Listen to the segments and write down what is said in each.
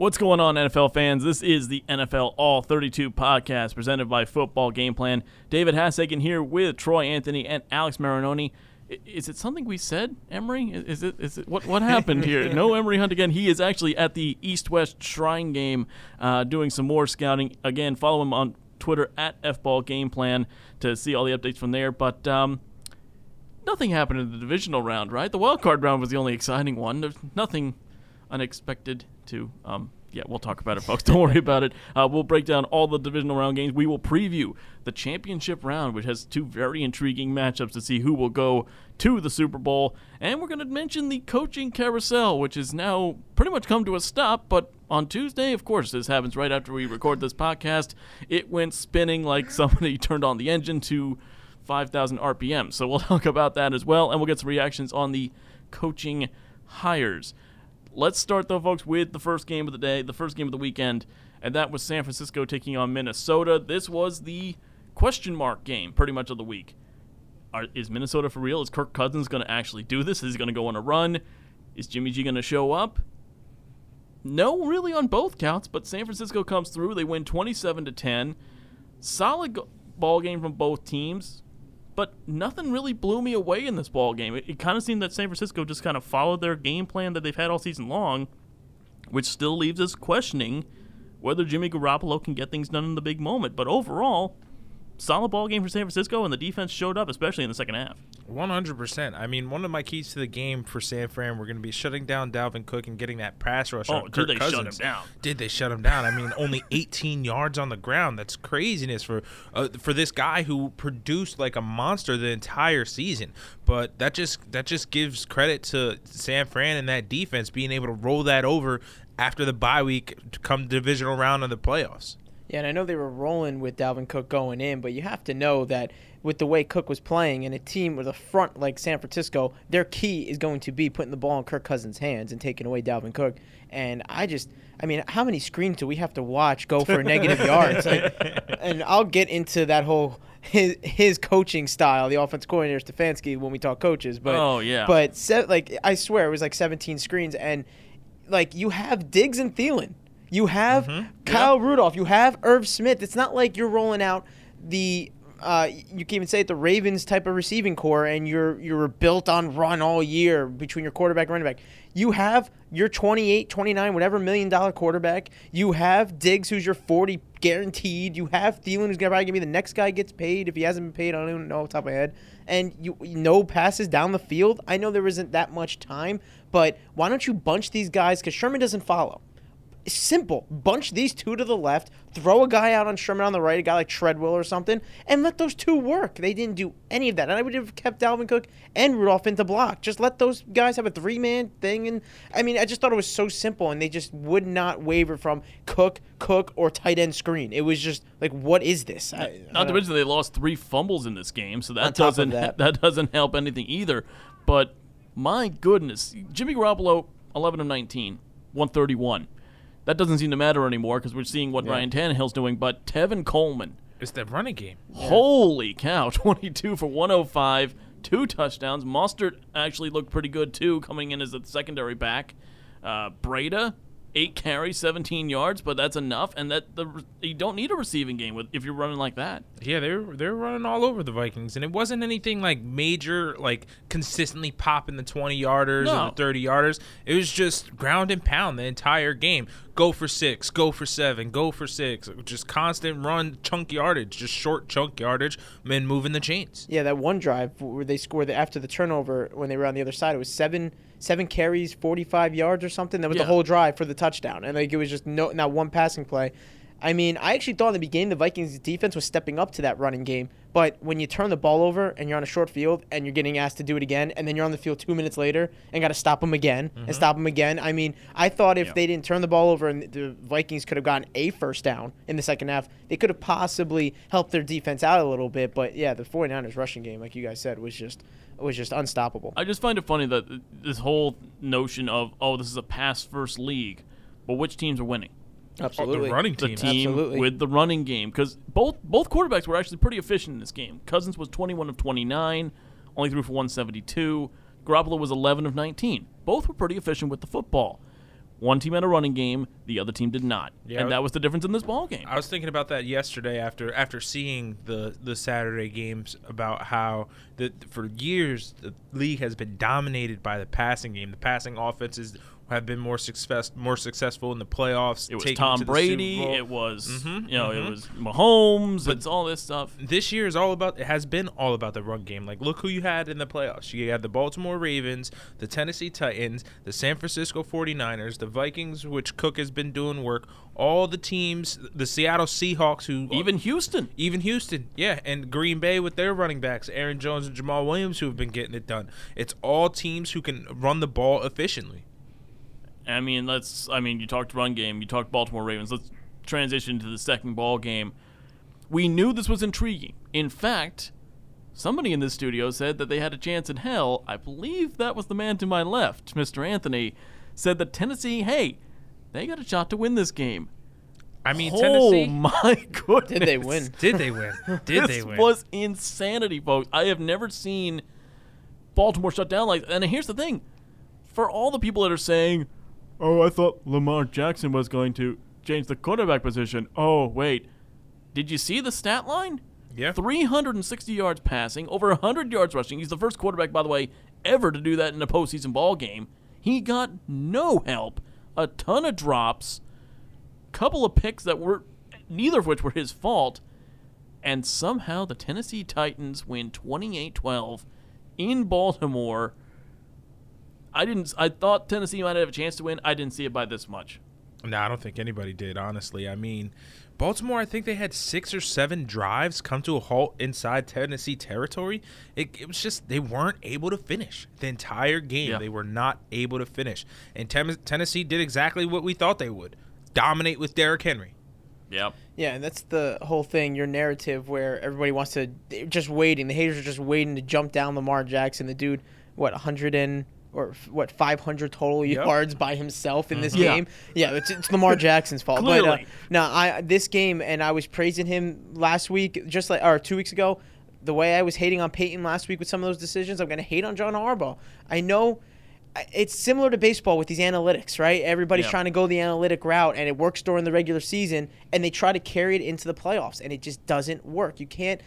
What's going on, NFL fans? This is the NFL All 32 podcast presented by Football Game Plan. David Hassagen here with Troy Anthony and Alex Marinoni. Is it something we said, Emery? Is it? Is it? What What happened here? No Emery Hunt again. He is actually at the East West Shrine game, uh, doing some more scouting. Again, follow him on Twitter at FBall Game Plan to see all the updates from there. But um, nothing happened in the divisional round, right? The wild card round was the only exciting one. There's nothing unexpected to. Um, yeah, we'll talk about it, folks. Don't worry about it. Uh, we'll break down all the divisional round games. We will preview the championship round, which has two very intriguing matchups to see who will go to the Super Bowl. And we're going to mention the coaching carousel, which has now pretty much come to a stop. But on Tuesday, of course, this happens right after we record this podcast. It went spinning like somebody turned on the engine to 5,000 RPM. So we'll talk about that as well, and we'll get some reactions on the coaching hires. Let's start though, folks, with the first game of the day, the first game of the weekend, and that was San Francisco taking on Minnesota. This was the question mark game, pretty much of the week. Are, is Minnesota for real? Is Kirk Cousins going to actually do this? Is he going to go on a run? Is Jimmy G going to show up? No, really on both counts, but San Francisco comes through. They win 27 to 10. Solid go- ball game from both teams, but nothing really blew me away in this ball game. It, it kind of seemed that San Francisco just kind of followed their game plan that they've had all season long, which still leaves us questioning whether Jimmy Garoppolo can get things done in the big moment. But overall, solid ball game for San Francisco, and the defense showed up, especially in the second half. One hundred percent. I mean, one of my keys to the game for San Fran, we're going to be shutting down Dalvin Cook and getting that pass rush. Oh, on did Kirk they shut him down? Did they shut him down? I mean, only 18 yards on the ground. That's craziness for uh, for this guy who produced like a monster the entire season. But that just that just gives credit to San Fran and that defense being able to roll that over after the bye week to come divisional round of the playoffs. Yeah, and I know they were rolling with Dalvin Cook going in, but you have to know that with the way Cook was playing and a team with a front like San Francisco, their key is going to be putting the ball in Kirk Cousins' hands and taking away Dalvin Cook. And I just, I mean, how many screens do we have to watch go for negative yards? Like, and I'll get into that whole his his coaching style, the offense coordinator Stefanski, when we talk coaches. But Oh, yeah. but se- like I swear it was like 17 screens, and like you have Diggs and Thielen. You have Kyle Rudolph. You have Irv Smith. It's not like you're rolling out the uh, you can even say it the Ravens type of receiving corps, and you're you're built on run all year between your quarterback and running back. You have your 28, 29, whatever million dollar quarterback. You have Diggs, who's your 40 guaranteed. You have Thielen, who's gonna probably gonna be the next guy gets paid if he hasn't been paid. I don't even know off the top of my head. And you no passes down the field. I know there isn't that much time, but why don't you bunch these guys? Because Sherman doesn't follow simple. Bunch these two to the left, throw a guy out on Sherman on the right, a guy like Treadwell or something, and let those two work. They didn't do any of that. And I would have kept Dalvin Cook and Rudolph into block. Just let those guys have a three man thing. And I mean, I just thought it was so simple, and they just would not waver from Cook, Cook, or tight end screen. It was just like, what is this? I, I Not to mention they lost three fumbles in this game, so that doesn't that. that. doesn't help anything either. But my goodness, Jimmy Garoppolo, 11 of 19, 131. That doesn't seem to matter anymore because we're seeing what Ryan Tannehill's doing. But Tevin Coleman, It's that running game. holy cow, 22 for 105, two touchdowns. Mostert actually looked pretty good too, coming in as a secondary back. Uh, Breida, eight carries, 17 yards, but that's enough. And that the you don't need a receiving game with if you're running like that. Yeah, they're they're running all over the Vikings, and it wasn't anything like major, like consistently popping the twenty yarders No. or the thirty yarders. It was just ground and pound the entire game. Go for six, go for seven, go for six. Just constant run, chunk yardage, just short chunk yardage, men moving the chains. Yeah, that one drive where they scored the, after the turnover when they were on the other side, it was seven seven carries, forty five yards or something. That was Yeah. the whole drive for the touchdown, and like it was just no not one passing play. I mean, I actually thought in the beginning the Vikings defense was stepping up to that running game, but when you turn the ball over and you're on a short field and you're getting asked to do it again, and then you're on the field two minutes later and got to stop them again and mm-hmm. stop them again. I mean, I thought if they didn't turn the ball over and the Vikings could have gotten a first down in the second half, they could have possibly helped their defense out a little bit. But yeah, the 49ers rushing game, like you guys said, was just was just unstoppable. I just find it funny that this whole notion of oh this is a pass first league, but which teams are winning? Absolutely. the running The team. team Absolutely. with the running game because both both quarterbacks were actually pretty efficient in this game. Cousins was 21 of 29, only threw for 172. Garoppolo was 11 of 19. Both were pretty efficient with the football. One team had a running game, the other team did not, Yeah. and that was the difference in this ball game. I was thinking about that yesterday after after seeing the the Saturday games about how the for years the league has been dominated by the passing game. The passing offenses have been more success more successful in the playoffs. It was Tom to Brady. It was Mhm, you know mhm. it was Mahomes. But it's all this stuff. this year is all about it has been all about the run game. Like look who you had in the playoffs. You had the Baltimore Ravens, the Tennessee Titans, the San Francisco 49ers, the Vikings which Cook has been doing work, all the teams, the Seattle Seahawks who Even Houston. even Houston, yeah, and Green Bay with their running backs, Aaron Jones and Jamaal Williams who have been getting it done. It's all teams who can run the ball efficiently. I mean, let's. I mean, you talked run game. You talked Baltimore Ravens. Let's transition to the second ball game. We knew this was intriguing. In fact, somebody in this studio said that they had a chance in hell. I believe that was the man to my left, Mr. Anthony, said that Tennessee, hey, they got a shot to win this game. I mean, Tennessee. oh Tennessee my goodness! Did they win? did they win? Did they win? This was insanity, folks. I have never seen Baltimore shut down like. And here's the thing: for all the people that are saying, "Oh, I thought Lamar Jackson was going to change the quarterback position," oh wait, did you see the stat line? yeah. 360 yards passing, over 100 yards rushing. He's the first quarterback, by the way, ever to do that in a postseason ball game. He got no help, a ton of drops, couple of picks that were neither of which were his fault, and somehow the Tennessee Titans win 28-12 in Baltimore. I didn't I thought Tennessee might have a chance to win. I didn't see it by this much. No, I don't think anybody did, honestly. I mean, Baltimore, I think they had six or seven drives come to a halt inside Tennessee territory. It, it was just, they weren't able to finish the entire game. Yeah. They were not able to finish. And Tem- Tennessee did exactly what we thought they would dominate with Derrick Henry. Yep. Yeah, and that's the whole thing. Your narrative where everybody wants to they're just waiting. The haters are just waiting to jump down Lamar Jackson. The dude, what 100 and or f- what 500 total Yep. yards by himself in this Yeah. game. Yeah, it's, it's Lamar Jackson's fault. But uh, Clearly. no, I this game and I was praising him last week, just like or two weeks ago. The way I was hating on Peyton last week with some of those decisions, I'm going to hate on John Harbaugh. I know it's similar to baseball with these analytics, right? Everybody's Yeah. trying to go the analytic route, and it works during the regular season, and they try to carry it into the playoffs, and it just doesn't work. You can't.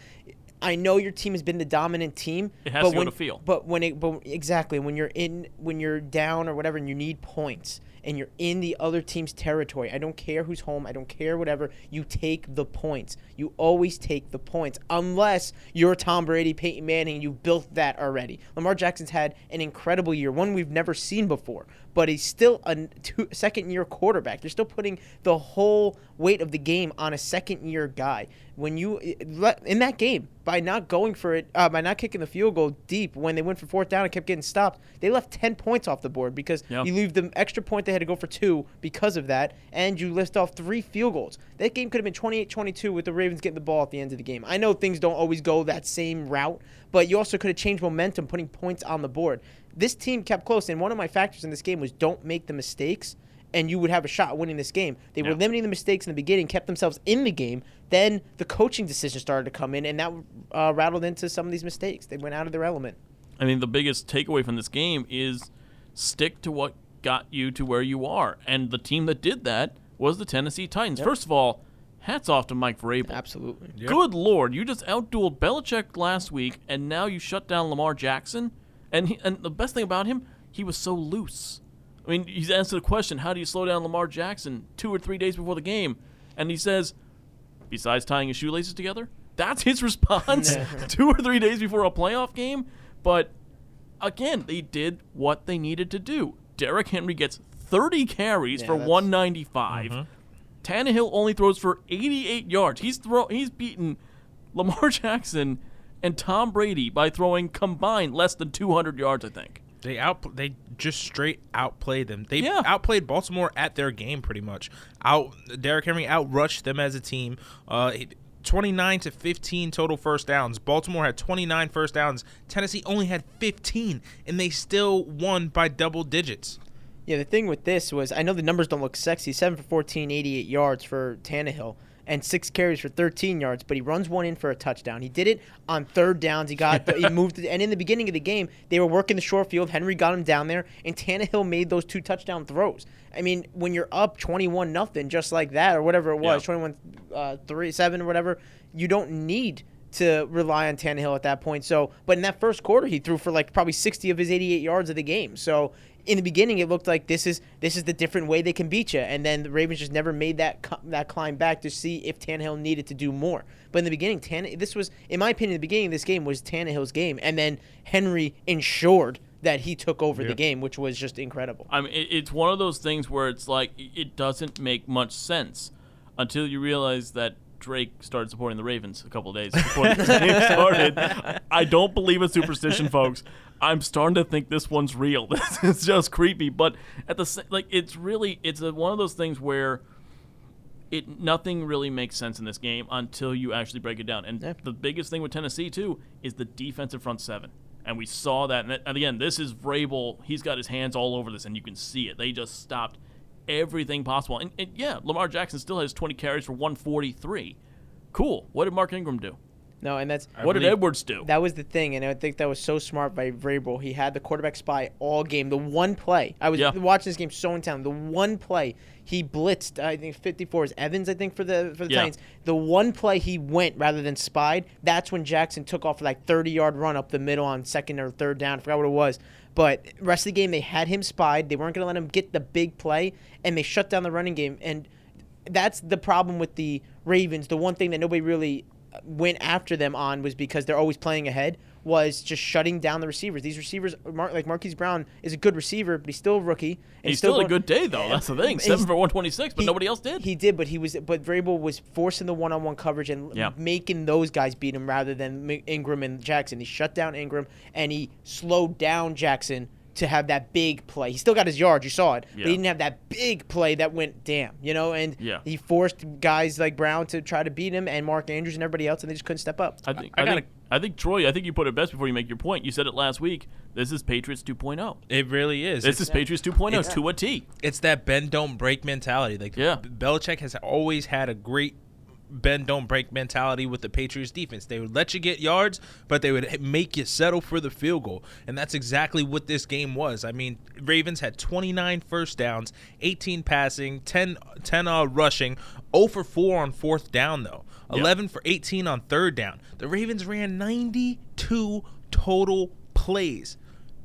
I know your team has been the dominant team. It has but to go when, to feel. But when it, but exactly when you're in, when you're down or whatever, and you need points, and you're in the other team's territory. I don't care who's home. I don't care whatever. You take the points. You always take the points, unless you're Tom Brady, Peyton Manning. You built that already. Lamar Jackson's had an incredible year, one we've never seen before. But he's still a two, second year quarterback. They're still putting the whole weight of the game on a second year guy. When you in that game by not going for it, uh, by not kicking the field goal deep when they went for fourth down and kept getting stopped, they left ten points off the board because Yeah. you leave the extra point they had to go for two because of that, and you list off three field goals. That game could have been 28-22 with the Ravens getting the ball at the end of the game. I know things don't always go that same route, but you also could have changed momentum putting points on the board. This team kept close, and one of my factors in this game was don't make the mistakes, and you would have a shot winning this game. They were limiting the mistakes in the beginning, kept themselves in the game. Then the coaching decisions started to come in, and that uh, rattled into some of these mistakes. They went out of their element. I mean, the biggest takeaway from this game is stick to what got you to where you are. And the team that did that was the Tennessee Titans. First of all, hats off to Mike Vrabel. Absolutely. Yep. Good lord, you just outdueled Belichick last week, and now you shut down Lamar Jackson. And he, and the best thing about him, he was so loose. I mean, he's answered the question, "How do you slow down Lamar Jackson?" Two or three days before the game, and he says, besides tying his shoelaces together, that's his response. Two or three days before a playoff game, but again, they did what they needed to do. Derrick Henry gets 30 carries Yeah, for that's- 195. Mm-hmm. Tannehill only throws for 88 yards. He's throw he's beaten Lamar Jackson and Tom Brady by throwing combined less than 200 yards, I think. They out they just straight outplayed them. They Yeah. outplayed Baltimore at their game pretty much. Out Derrick Henry outrushed them as a team. Uh, 29 to 15 total first downs. Baltimore had 29 first downs. Tennessee only had 15 and they still won by double digits. Yeah, the thing with this was I know the numbers don't look sexy. Seven for 14, 88 yards for Tannehill. And six carries for 13 yards, but he runs one in for a touchdown. He did it on third downs. He got he moved, and in the beginning of the game, they were working the short field. Henry got him down there, and Tannehill made those two touchdown throws. I mean, when you're up 21 nothing, just like that, or whatever it was, Yeah. 21 uh, three seven or whatever, you don't need to rely on Tannehill at that point. So, but in that first quarter, he threw for like probably 60 of his 88 yards of the game. So, in the beginning, it looked like this is this is the different way they can beat you. And then the Ravens just never made that that climb back to see if Tannehill needed to do more. But in the beginning, Tan this was, in my opinion, the beginning of this game was Tannehill's game, and then Henry ensured that he took over the game, which was just incredible. I mean, it's one of those things where it's like it doesn't make much sense until you realize that Drake started supporting the Ravens a couple of days before the game started. I don't believe in superstition, folks. I'm starting to think this one's real. This is just creepy, but at the like, it's really it's a, one of those things where it nothing really makes sense in this game until you actually break it down. And Yeah. the biggest thing with Tennessee too is the defensive front seven. And we saw that. And, that- and again, this is Vrabel. He's got his hands all over this, and you can see it. They just stopped everything possible. And, and yeah, Lamar Jackson still has 20 carries for 143. Cool. What did Mark Ingram do? No, and that's what did Edwards do? That was the thing, and I think that was so smart by Vrabel. He had the quarterback spy all game. The one play I was Yeah. watching this game so intense. The one play he blitzed, I think 54 is Evans, I think for the for the Yeah. Titans. The one play he went rather than spied. That's when Jackson took off for like 30 yard run up the middle on second or third down. I forgot what it was. But rest of the game they had him spied. They weren't going to let him get the big play, and they shut down the running game. And that's the problem with the Ravens. The one thing that nobody really went after them on was because they're always playing ahead. Was just shutting down the receivers. These receivers, like Marquise Brown, is a good receiver, but he's still a rookie. and He's still, a good day, though. That's the thing. Seven for 126, but he- nobody else did. He did, but he was, but Vrabel was forcing the one-on-one coverage and Yeah. making those guys beat him rather than Ingram and Jackson. He shut down Ingram and he slowed down Jackson to have that big play. He still got his yards, you saw it, Yeah. but he didn't have that big play that went damn, you know. And Yeah. he forced guys like Brown to try to beat him and Mark Andrews and everybody else, and they just couldn't step up. I think I I, gotta- think I think Troy. I think you put it best before you make your point. You said it last week. This is Patriots 2.0. It really is. This It's- is Patriots 2.0 It's- to a T. it's that bend don't break mentality. Like Yeah. Belichick has always had a great bend don't break mentality with the Patriots defense. They would let you get yards, but they would make you settle for the field goal. And that's exactly what this game was. I mean, Ravens had 29 first downs, 18 passing, 10 10 uh, rushing, 0 for 4 on fourth down though. Yeah. 11 for 18 on third down. The Ravens ran 92 total plays.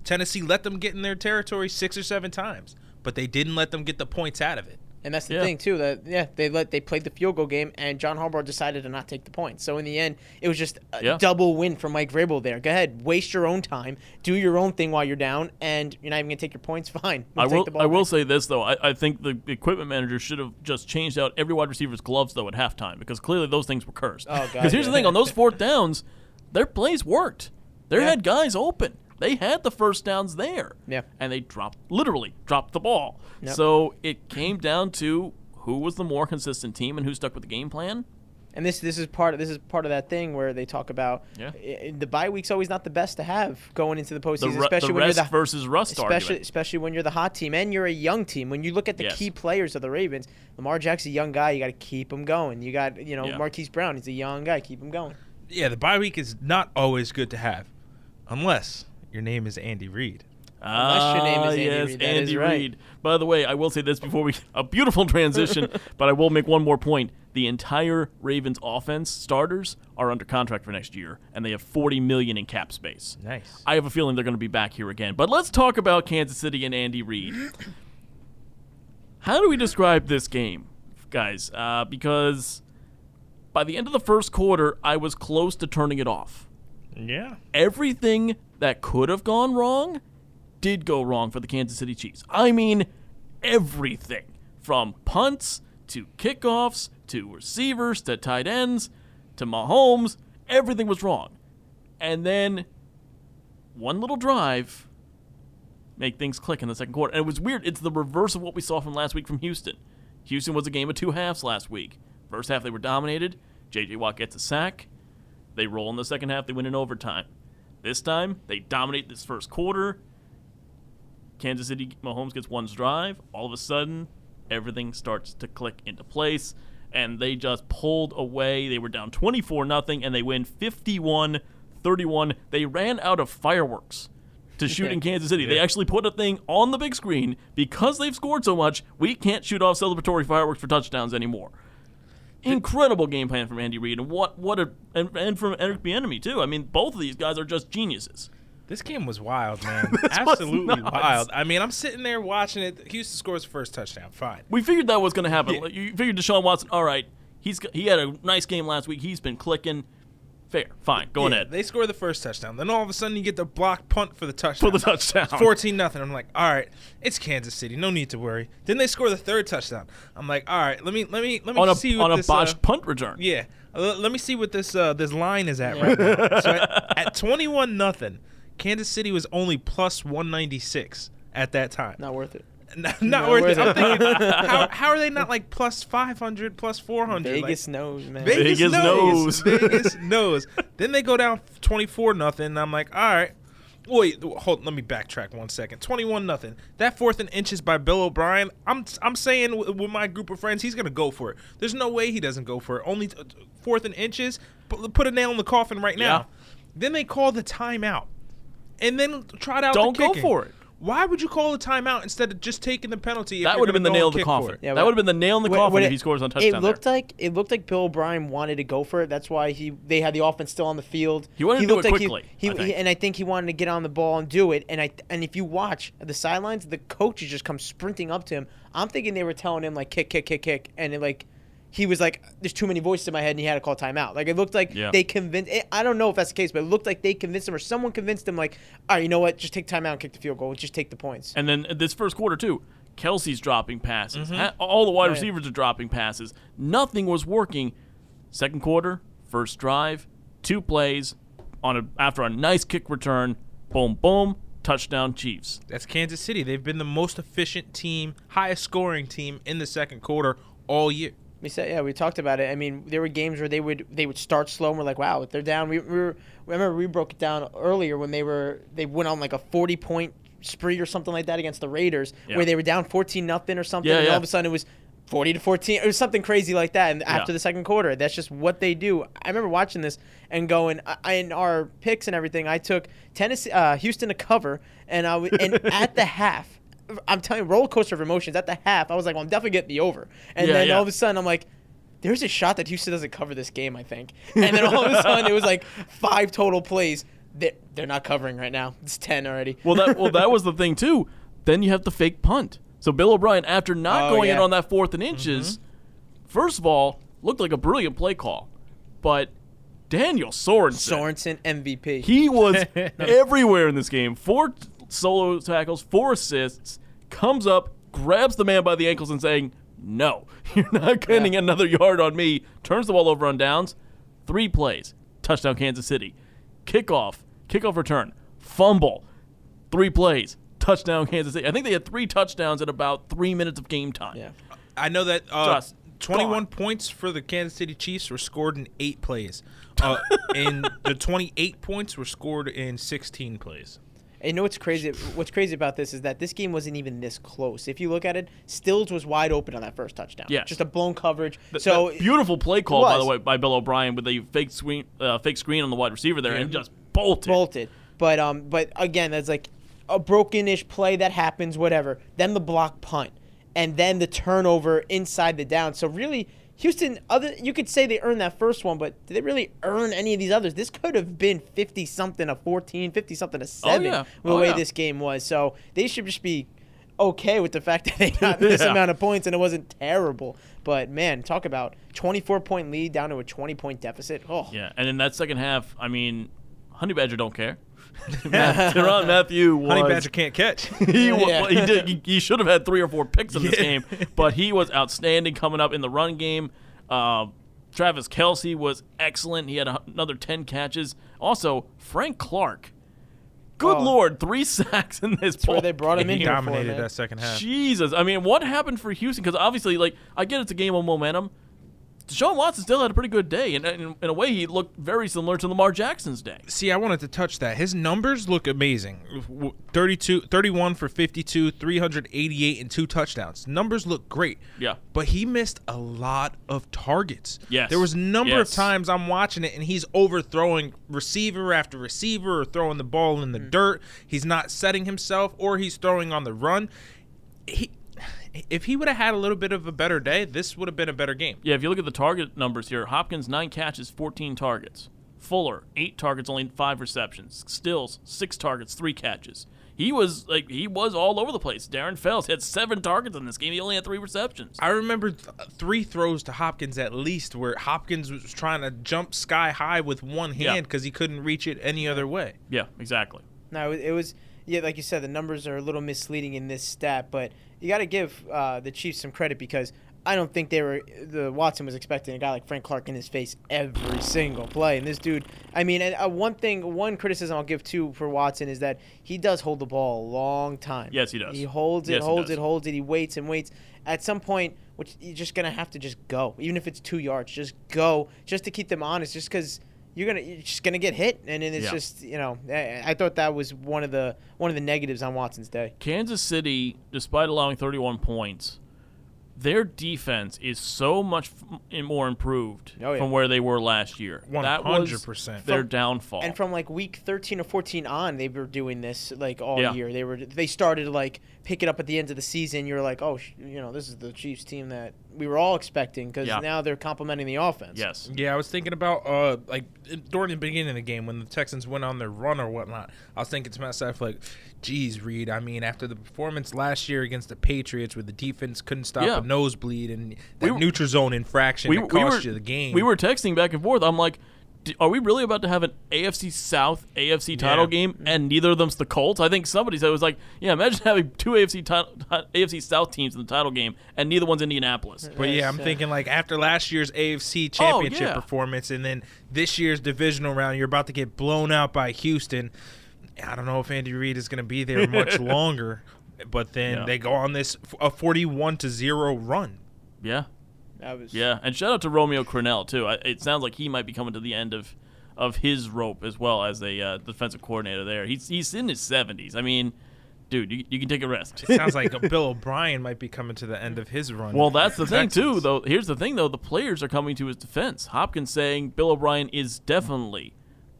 Tennessee let them get in their territory 6 or 7 times, but they didn't let them get the points out of it. And that's the Yeah. thing too. That yeah, they let they played the field goal game, and John Harbaugh decided to not take the points. So in the end, it was just a Yeah. double win for Mike Vrabel. There, go ahead, waste your own time, do your own thing while you're down, and you're not even gonna take your points. Fine, I We'll will. The ball I will say this though. I, I think the equipment manager should have just changed out every wide receiver's gloves though at halftime because clearly those things were cursed. Oh, God, Because here's yeah. the thing: on those fourth downs, their plays worked. They had guys open. They had the first downs there. Yeah. And they dropped, literally dropped the ball. Yep. So it came down to who was the more consistent team and who stuck with the game plan. And this this is part of this is part of that thing where they talk about Yeah. i- the bye week's always not the best to have going into the The, postseason, ru- especially the when you're the versus rust especially argument. especially when you're the hot team and you're a young team. When you look at the Yes. key players of the Ravens, Lamar Jackson's a young guy. You got to keep him going. You got you know Yeah. Marquise Brown. He's a young guy. Keep him going. Yeah, the bye week is not always good to have, unless your name is Andy Reid. Unless your name is Ah, Andy yes, Reid, that Andy is right. Reid. By the way, I will say this before we a beautiful transition, but I will make one more point. The entire Ravens offense starters are under contract for next year, and they have 40 million in cap space. Nice. I have a feeling they're going to be back here again. But let's talk about Kansas City and Andy Reid. How do we describe this game, guys? Uh, because by the end of the first quarter, I was close to turning it off Yeah. everything that could have gone wrong did go wrong for the Kansas City Chiefs. I mean, everything from punts to kickoffs to receivers to tight ends to Mahomes, everything was wrong. And then one little drive make things click in the second quarter. And it was weird. It's the reverse of what we saw from last week from Houston. Houston was a game of two halves last week. First half they were dominated. JJ Watt gets a sack. They roll in the second half. They win in overtime. This time, they dominate this first quarter. Kansas City Mahomes gets one drive. All of a sudden, everything starts to click into place. and they just pulled away. They were down 24 nothing, and they win 51 31. They ran out of fireworks to shoot in Kansas City. They actually put a thing on the big screen because they've scored so much. We can't shoot off celebratory fireworks for touchdowns anymore. Incredible game plan from Andy Reid, and what what a and, and from Eric Bieniemy too. I mean, both of these guys are just geniuses. This game was wild, man. Absolutely wild. I mean, I'm sitting there watching it. Houston scores the first touchdown. Fine. We figured that was going to happen. Yeah. You figured Deshaun Watson. All right, he's he had a nice game last week. He's been clicking. Fair, fine, go Yeah, ahead They score the first touchdown. Then all of a sudden you get the blocked punt for the touchdown. for the touchdown. 14 nothing. I'm like, all right, it's Kansas City. No need to worry. Then they score the third touchdown. I'm like, all right, let me let me let me on a see what on a this, botched uh, punt return. Yeah, Uh, let me see what this uh, this line is at right now. So at, at 21 nothing, Kansas City was only plus 196 at that time. Not worth it. Not, Not worth worth it. I'm thinking, how, how are they not like plus 500, plus 400? Like, Vegas knows, man. Vegas, Vegas knows. knows. Vegas knows. Then they go down 24 nothing. I'm like, all right. Wait, hold. Let me backtrack one second. 21 nothing. That fourth and inches by Bill O'Brien. I'm I'm saying with, with my group of friends, he's gonna go for it. There's no way he doesn't go for it. Only t- t- fourth and inches. Put, put a nail in the coffin right now. Yeah. Then they call the timeout, and then trot out. Don't the go kicking. for it. Why would you call a timeout instead of just taking the penalty? if That would have been the nail in the coffin. Yeah, that would have been the nail in the What- coffin what if he scores on touchdown. It looked there. like it looked like Bill O'Brien wanted to go for it. That's why he they had the offense still on the field. He wanted to do looked it like he- quickly, He, I think. he- and I think he wanted to get on the ball and do it. And I and if you watch the sidelines, the coaches just come sprinting up to him. I'm thinking they were telling him like kick, kick, kick, kick, and it, like he was like, "There's too many voices in my head," and he had to call timeout. Like it looked like Yeah. they convinced. Eh, I don't know if that's the case, but it looked like they convinced him or someone convinced him. Like, all right, you know what? Just take timeout and kick the field goal. Just take the points. And then this first quarter too, Kelce's dropping passes. Mm-hmm. Ha- All the wide yeah. receivers are dropping passes. Nothing was working. Second quarter, first drive, two plays on a after a nice kick return. Boom, boom, touchdown Chiefs. That's Kansas City. They've been the most efficient team, highest scoring team in the second quarter all year. We said, yeah, we talked about it. I mean, there were games where they would they would start slow, and we're like, wow, they're down. We, we were, remember we broke it down earlier when they were they went on like a forty point spree or something like that against the Raiders, Yeah. where they were down fourteen nothing or something, Yeah, and yeah. all of a sudden it was. 40 to 14 or something crazy like that and after the second quarter that's just what they do i remember watching this and going I, in our picks and everything i took tennessee uh, houston to cover and i w- and at the half i'm telling you roller coaster of emotions at the half i was like well i'm definitely getting the over and Yeah, then yeah. all of a sudden i'm like there's a shot that Houston doesn't cover this game, I think. And then all of a sudden it was like five total plays. They're, they're not covering right now. It's 10 already. Well, that well that was the thing too. Then you have the fake punt. So Bill O'Brien, after not Oh, going in on that fourth and inches, mm-hmm. first of all, looked like a brilliant play call, but Daniel Sorensen, Sorensen MVP. he was everywhere in this game. Four solo tackles, four assists. Comes up, grabs the man by the ankles, and saying, "No, you're not getting Yeah. another yard on me." Turns the ball over on downs. Three plays, touchdown Kansas City. Kickoff, kickoff return, fumble. Three plays, touchdown Kansas City. I think they had three touchdowns in about three minutes of game time. yeah. I know that uh, Just 21 gone. points for the Kansas City Chiefs were scored in eight plays. Uh, and the 28 points were scored in 16 plays. And you know what's crazy? What's crazy about this is that this game wasn't even this close. If you look at it, Stills was wide open on that first touchdown. Yes. Just a blown coverage. Th- so beautiful play call, by the way, by Bill O'Brien with a fake screen, uh, fake screen on the wide receiver there, and just bolted. bolted. But um, but again, that's like a broken-ish play that happens, whatever. Then the block punt, and then the turnover inside the down. So really, Houston, other you could say they earned that first one, but did they really earn any of these others? This could have been fifty something to 14, 50 something to oh, seven. oh, yeah. The Oh, way yeah. this game was, so they should just be okay with the fact that they got this Yeah. amount of points and it wasn't terrible. But man, talk about twenty-four point lead down to a twenty-point deficit. Oh, Yeah, and in that second half, I mean, Honey Badger don't care. Matt- Tyrann Mathieu was Honey Badger can't catch. he, wa- Yeah. he did he, he should have had three or four picks in this Yeah. game, but he was outstanding coming up in the run game. Uh, Travis Kelce was excellent. He had a, another ten catches. Also, Frank Clark. Good Oh. lord, three sacks in this. where ball they brought him in he here for, dominated that second half. Jesus, I mean, what happened for Houston? Because obviously, like, I get it's a game of momentum. Deshaun Watson still had a pretty good day, and in, in a way, he looked very similar to Lamar Jackson's day. See, I wanted to touch that. His numbers look amazing. 32, 31 for 52, 388 and two touchdowns. Numbers look great. Yeah. But he missed a lot of targets. Yes. There was a number Yes. of times I'm watching it and he's overthrowing receiver after receiver or throwing the ball in the mm. dirt. He's not setting himself or he's throwing on the run. He if he would have had a little bit of a better day, this would have been a better game. Yeah, if you look at the target numbers here, Hopkins nine catches, 14 targets. Fuller eight targets, only five receptions. Stills six targets, three catches. He was like he was all over the place. Darren Fells had seven targets in this game. He only had three receptions. I remember th- three throws to Hopkins at least where Hopkins was trying to jump sky high with one hand because he couldn't reach it any other way. Yeah, exactly. No, it, it was yeah, like you said, the numbers are a little misleading in this stat, but you got to give uh, the Chiefs some credit because I don't think they were the Watson was expecting a guy like Frank Clark in his face every single play, and this dude. I mean, and, uh, one thing, one criticism I'll give too for Watson is that he does hold the ball a long time. Yes, he does. He holds it, Yes, holds it, holds it. He waits and waits. At some point, which you're just gonna have to just go, even if it's two yards, just go, just to keep them honest, just because you're gonna you're just gonna get hit, and then it's Yeah. just you know I, I thought that was one of the one of the negatives on Watson's day. Kansas City, despite allowing 31 points, their defense is so much more improved Oh, yeah. from where they were last year. That was 100%. their From- downfall. And from like week 13 or 14 on, they were doing this like all Yeah. year. They were they started like pick it up at the end of the season. You're like, oh, sh- you know, this is the Chiefs team that we were all expecting because Yeah. now they're complementing the offense. yes. Yeah, I was thinking about uh like during the beginning of the game when the Texans went on their run or whatnot. I was thinking to myself like, "Geez, Reed. I mean, after the performance last year against the Patriots, where the defense couldn't stop Yeah. a nosebleed and that We- neutral zone infraction that cost you the game." We were texting back and forth. I'm like, "D- are we really about to have an AFC South AFC title Yeah. game and neither of them's the Colts? I think somebody said it was like, yeah, imagine having two AFC title, AFC South teams in the title game and neither one's Indianapolis. But yeah, I'm Yes, thinking like after last year's AFC oh, Championship Oh, yeah. performance, and then this year's divisional round, you're about to get blown out by Houston. I don't know if Andy Reid is going to be there much longer. But then Yeah. they go on this a 41 to zero run. Yeah, That was yeah, and shout out to Romeo Crennel too. I, it sounds like he might be coming to the end of of his rope as well as a uh, defensive coordinator there. He's he's in his 70s. I mean, dude, you, you can take a rest. It sounds like Bill O'Brien might be coming to the end of his run. Well, that's the thing too, though. Here's the thing, though: the players are coming to his defense. Hopkins saying Bill O'Brien is definitely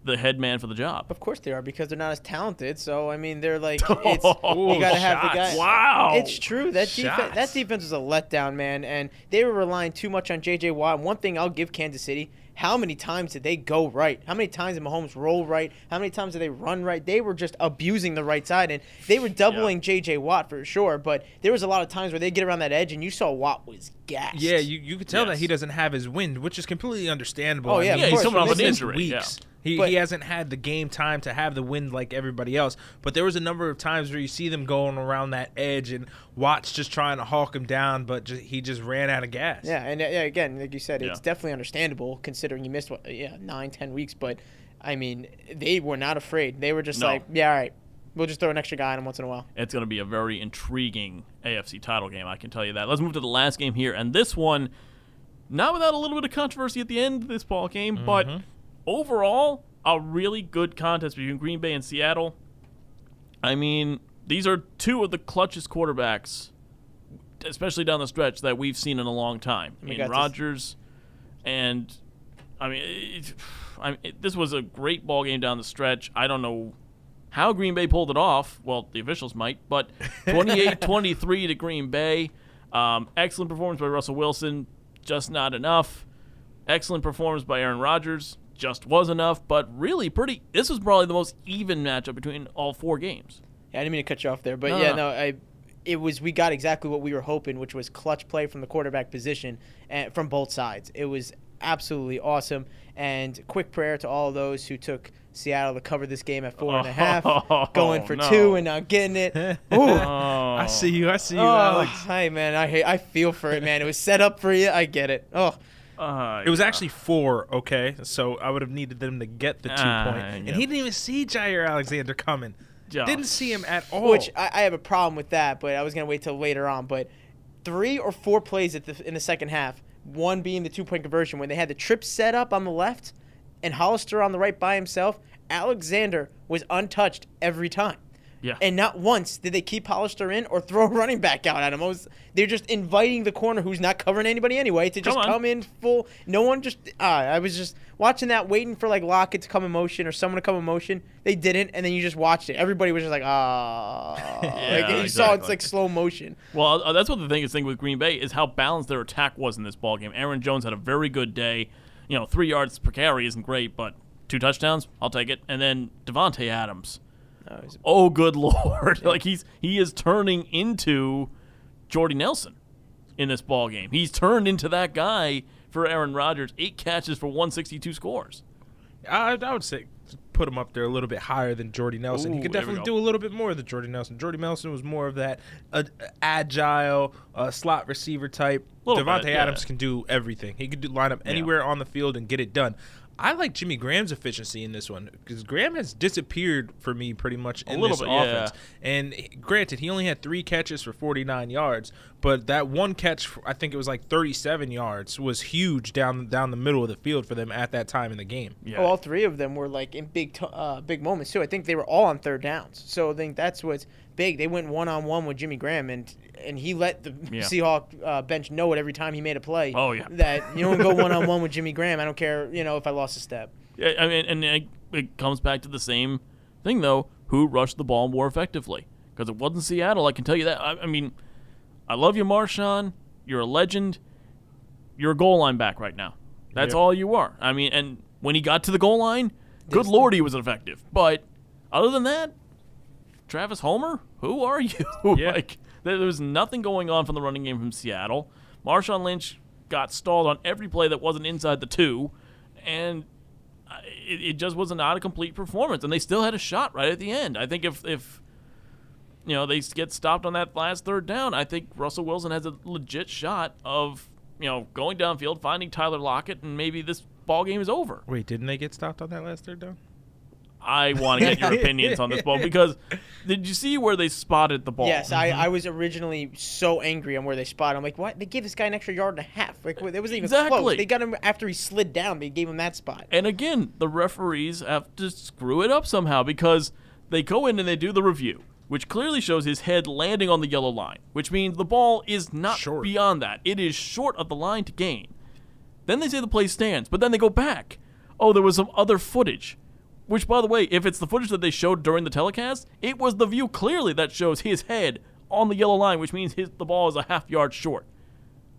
the head man for the job. Of course they are because they're not as talented. So I mean, they're like it's you Oh, got to have the guy. Wow. It's true that defense. That defense was a letdown, man, and they were relying too much on J.J. Watt. And one thing I'll give Kansas City: how many times did they go right? How many times did Mahomes roll right? How many times did they run right? They were just abusing the right side, and they were doubling J.J. Watt for sure. But there was a lot of times where they get around that edge, and you saw Watt was gassed. Yeah, you, you could tell that he doesn't have his wind, which is completely understandable. Oh, I yeah, mean, Yeah, he's he's coming off an injury, Weeks. He, But- he hasn't had the game time to have the wind like everybody else. But there was a number of times where you see them going around that edge and Watts just trying to hawk him down, but ju- he just ran out of gas. Yeah, and uh, yeah, again, like you said, it's definitely understandable considering you missed what, yeah, nine, ten weeks. But I mean, they were not afraid. They were just No. like, yeah, all right, we'll just throw an extra guy on him once in a while. It's going to be a very intriguing AFC title game, I can tell you that. Let's move to the last game here, and this one, not without a little bit of controversy at the end of this ball game, but overall, a really good contest between Green Bay and Seattle. I mean, these are two of the clutchest quarterbacks, especially down the stretch, that we've seen in a long time. I mean, Rodgers and I mean, it, I mean it, this was a great ball game down the stretch. I don't know how Green Bay pulled it off. Well, the officials might, but 28-23 to Green Bay. Um, excellent performance by Russell Wilson, just not enough. Excellent performance by Aaron Rodgers, just was enough. But really, pretty. This was probably the most even matchup between all four games. Yeah, I didn't mean to cut you off there, but No, yeah, no. no, I. It was we got exactly what we were hoping, which was clutch play from the quarterback position and from both sides. It was absolutely awesome. And quick prayer to all those who took Seattle to cover this game at four and a half, going for oh, no. two and not getting it. Ooh. I see you. I see you, Oh, Alex. hi man, I hate, I feel for it, man. It was set up for you. I get it. Oh, Uh, It was yeah. actually four, okay? So I would have needed them to get the two Ah, point. yeah. And he didn't even see Jaire Alexander coming. Yeah. Didn't see him at all. which I, I have a problem with that, but I was gonna wait till later on. But three or four plays at the, in the second half, one being the two point conversion when they had the trip set up on the left and Hollister on the right by himself. Alexander was untouched every time. Yeah. And not once did they keep Hollister in or throw a running back out at him. Was, they're just inviting the corner who's not covering anybody anyway to just Come come in full. No one just. Uh, I was just watching that, waiting for like Lockett to come in motion or someone to come in motion. They didn't, and then you just watched it. Everybody was just like, ah. like, you saw it's like slow motion. Well, uh, that's what the thing is. Thing with Green Bay is how balanced their attack was in this ball game. Aaron Jones had a very good day. You know, three yards per carry isn't great, but two touchdowns, I'll take it. And then Davante Adams. It was- Oh, good lord! like he's he is turning into Jordy Nelson in this ball game. He's turned into that guy for Aaron Rodgers. Eight catches for 162 scores. I, I would say put him up there a little bit higher than Jordy Nelson. he Ooh, could definitely do a little bit more than Jordy Nelson. Jordy Nelson was more of that uh, agile uh, slot receiver type. Little Davante bit, yeah. Adams can do everything. He could do, line up anywhere on the field and get it done. I like Jimmy Graham's efficiency in this one because Graham has disappeared for me pretty much in little this bit, yeah. offense. And granted, he only had three catches for 49 yards, but that one catch, for- I think it was like 37 yards, was huge down down the middle of the field for them at that time in the game. Yeah. Oh, all three of them were like in big, t- uh, big moments too. I think they were all on third downs. So I think that's what's big. They went one on one with Jimmy Graham, and and he let the Yeah. Seahawk uh, bench know it every time he made a play. Oh, yeah. that you don't go one on one with Jimmy Graham. I don't care, you know, if I lost a step. Yeah, I mean, and it, it comes back to the same thing though: who rushed the ball more effectively? Because it wasn't Seattle. I can tell you that. I, I mean, I love you, Marshawn. You're a legend. You're a goal line back right now. That's Yeah. all you are. I mean, and when he got to the goal line, good This- lord, he was effective. But other than that, Travis Homer, who are you? Yeah. like there was nothing going on from the running game from Seattle. Marshawn Lynch got stalled on every play that wasn't inside the two, and uh, it, it just was not a complete performance. And they still had a shot right at the end. I think if if you know they get stopped on that last third down, I think Russell Wilson has a legit shot of you know going downfield, finding Tyler Lockett, and maybe this ball game is over. Wait, didn't they get stopped on that last third down? I want to get your opinions on this ball because did you see where they spotted the ball? Yes, I, Mm-hmm. I was originally so angry on where they spotted. I'm like, what? They gave this guy an extra yard and a half. Like, it wasn't even Exactly. close. They got him after he slid down. They gave him that spot. And again, the referees have to screw it up somehow because they go in and they do the review, which clearly shows his head landing on the yellow line, which means the ball is not Short. beyond that. It is short of the line to gain. Then they say the play stands, but then they go back. Oh, there was some other footage. Which, by the way, if it's the footage that they showed during the telecast, it was the view clearly that shows his head on the yellow line, which means his, the ball is a half yard short.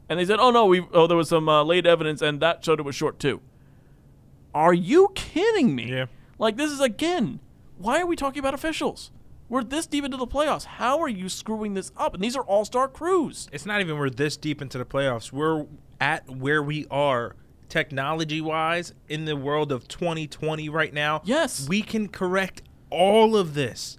And they said, "Oh no, we oh there was some uh, late evidence, and that showed it was short too." Are you kidding me? Yeah. Like this is again. Why are we talking about officials? We're this deep into the playoffs. How are you screwing this up? And these are all-star crews. It's not even we're this deep into the playoffs. We're at where we are technology wise in the world of 2020 right now. Yes. We can correct all of this,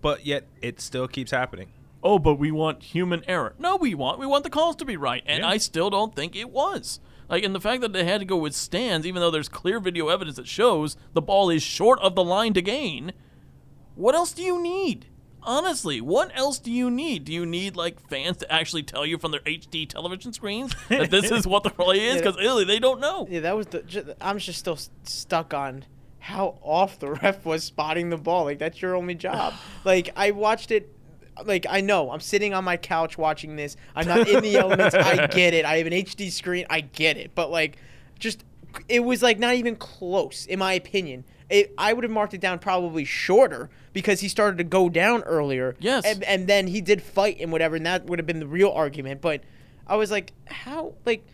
but yet it still keeps happening. Oh, but we want human error. No, we want we want the calls to be right, and Yeah. I still don't think it was. Like, and the fact that they had to go with stands, even though there's clear video evidence that shows the ball is short of the line to gain. What else do you need? Honestly, what else do you need? Do you need like fans to actually tell you from their HD television screens that this is what the play is? Yeah. Because really, they don't know. Yeah, that was the. I'm just still stuck on how off the ref was spotting the ball. Like that's your only job. like I watched it. Like I know I'm sitting on my couch watching this. I'm not in the elements. I get it. I have an HD screen. I get it. But like, just it was like not even close in my opinion. It, I would have marked it down probably shorter because he started to go down earlier. Yes. And, and then he did fight and whatever, and that would have been the real argument. But I was like, how like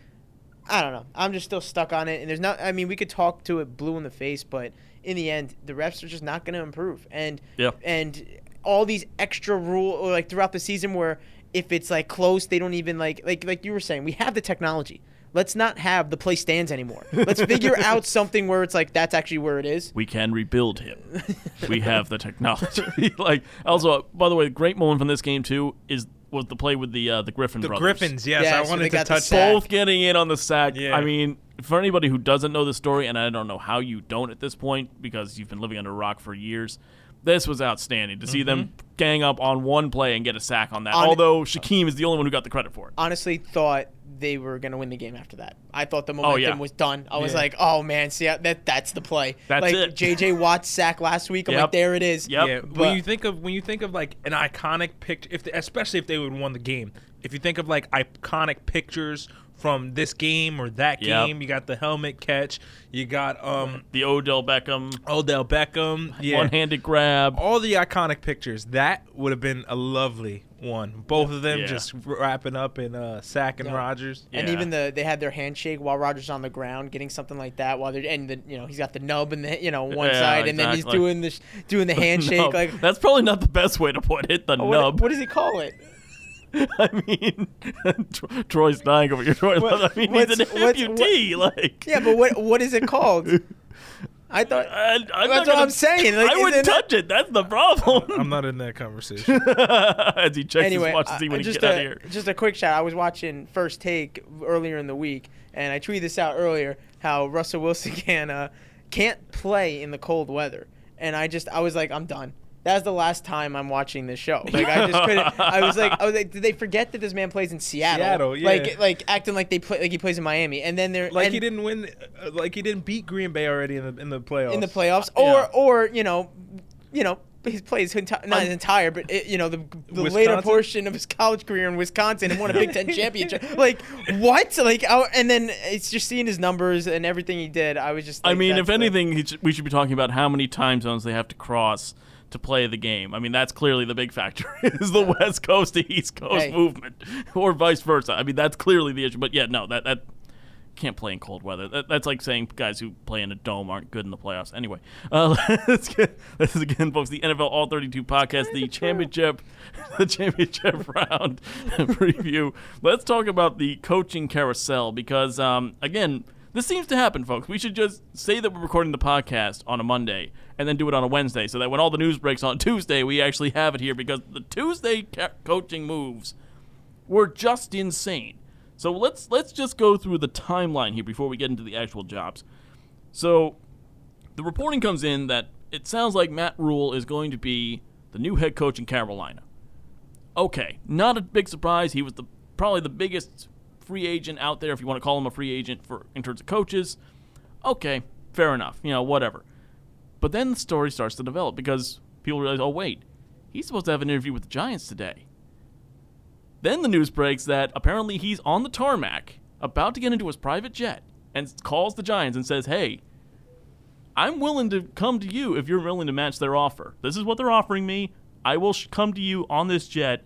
I don't know. I'm just still stuck on it, and there's not. I mean, we could talk to it blue in the face, but in the end, the refs are just not going to improve. And Yeah. and all these extra rule or like throughout the season where if it's like close, they don't even like like like you were saying, we have the technology. Let's not have the play stands anymore. Let's figure out something where it's like that's actually where it is. we can rebuild him. we have the technology. like also, by the way, the great moment from this game too is was the play with the uh, the Griffin The brothers. Griffins, yes, Yeah, I so wanted to touch sack. that. both getting in on the sack. Yeah. I mean, for anybody who doesn't know the story, and I don't know how you don't at this point because you've been living under a rock for years, This was outstanding to see them gang up on one play and get a sack on that. On- Although Shaquem is the only one who got the credit for it. honestly thought they were going to win the game after that. I thought the oh, momentum yeah. was done. I was Yeah. like, oh man, see that that's the play. That's like it. JJ Watt's sack last week. I'm Yep. like, there it is. Yep. Yeah, But- when you think of when you think of like an iconic picture, if they, especially if they would have won the game, if you think of like iconic pictures from this game or that Yep. game, you got the helmet catch, you got um The Odell Beckham Odell Beckham, yeah, one-handed grab. all the iconic pictures. That would have been a lovely one. Both of them Yeah. just wrapping up in uh, sacking Yeah. Rodgers. And even the they had their handshake while Rodgers on the ground, getting something like that while they're and the you know he's got the nub and the you know one Yeah, side, and then he's doing the doing the handshake Nub. like that's probably not the best way to put it. The oh, what, nub. what does he call it? I mean, Troy's dying over here. Troy, What- I mean, he's an what's- what's- amputee. like, Yeah, but what what is it called? I thought I, I'm that's what gonna- I'm saying. Like, I wouldn't isn't it- touch it. That's the problem. I'm not in that conversation. As he checks anyway, his watch to uh, see when he just get a, out of here. just a quick shout. I was watching First Take earlier in the week, and I tweeted this out earlier how Russell Wilson can uh, can't play in the cold weather, and I just I was like I'm done. That's the last time I'm watching this show. Like I just couldn't. I was like, I was like, did they forget that this man plays in Seattle? Seattle, yeah. Like, like acting like they play, like he plays in Miami, and then they're like and he didn't win, uh, like he didn't beat Green Bay already in the in the playoffs. in the playoffs, Yeah. or or you know, you know. His plays enti- not his entire, but it, you know the, the later portion of his college career in Wisconsin and won a Big Ten championship. Like what? Like I, and then it's just seeing his numbers and everything he did. I was just. I mean, if the- anything, he should- we should be talking about how many time zones they have to cross to play the game. I mean, that's clearly the big factor is the West Coast to East Coast Hey. movement, or vice versa. I mean, that's clearly the issue. But yeah, no, that that can't play in cold weather. That, that's like saying guys who play in a dome aren't good in the playoffs. Anyway, uh, let's get this is again, folks. The NFL All 32 podcast, the championship, the championship round preview. Let's talk about the coaching carousel because um, again. This seems to happen, folks. We should just say that we're recording the podcast on a Monday and then do it on a Wednesday so that when all the news breaks on Tuesday, we actually have it here because the Tuesday ca- coaching moves were just insane. So let's let's just go through the timeline here before we get into the actual jobs. So the reporting comes in that it sounds like Matt Rhule is going to be the new head coach in Carolina. Okay, not a big surprise. He was the probably the biggest free agent out there, if you want to call him a free agent for in terms of coaches. Okay, fair enough. You know, whatever. But then the story starts to develop because people realize, oh wait, he's supposed to have an interview with the Giants today. Then the news breaks that apparently he's on the tarmac, about to get into his private jet, and calls the Giants and says, "Hey, I'm willing to come to you if you're willing to match their offer. This is what they're offering me. I will sh- come to you on this jet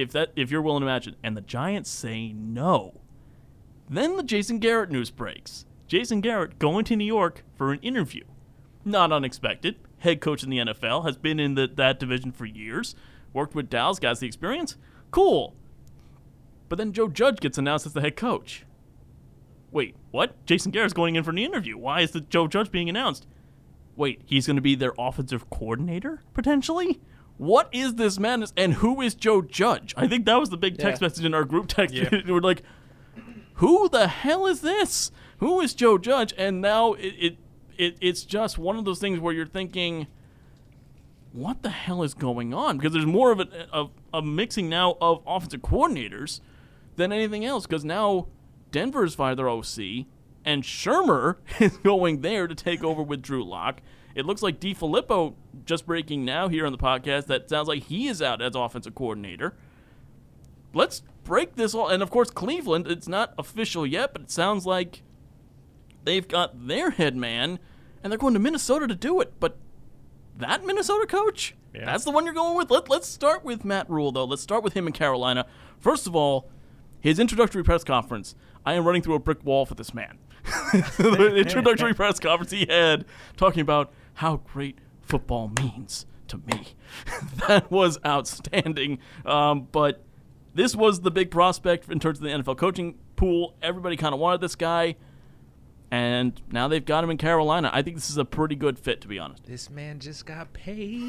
if that if you're willing to it." And the Giants say no. Then the Jason Garrett news breaks. Jason Garrett going to New York for an interview. Not unexpected. Head coach in the NFL has been in the, that division for years. Worked with Dallas, got the experience. Cool. But then Joe Judge gets announced as the head coach. Wait, what? Jason Garrett's going in for an interview. Why is the Joe Judge being announced? Wait, he's going to be their offensive coordinator potentially. What is this madness? And who is Joe Judge? I think that was the big text Yeah. message in our group text. Yeah. We're like, who the hell is this? Who is Joe Judge? And now it, it, it it's just one of those things where you're thinking, what the hell is going on? Because there's more of a, of a mixing now of offensive coordinators than anything else. Because now Denver's fired their OC, and Shurmur is going there to take over with Drew Lock. It looks like DeFilippo just breaking now here on the podcast that sounds like he is out as offensive coordinator. Let's break this all. And of course, Cleveland, it's not official yet, but it sounds like they've got their head man, and they're going to Minnesota to do it. But that Minnesota coach? Yeah. That's the one you're going with? Let, let's start with Matt Rhule, though. Let's start with him in Carolina. First of all, his introductory press conference. I am running through a brick wall for this man. the introductory press conference he had talking about how great football means to me. that was outstanding. Um, but this was the big prospect in terms of the NFL coaching pool. Everybody kind of wanted this guy. And now they've got him in Carolina. I think this is a pretty good fit, to be honest. This man just got paid.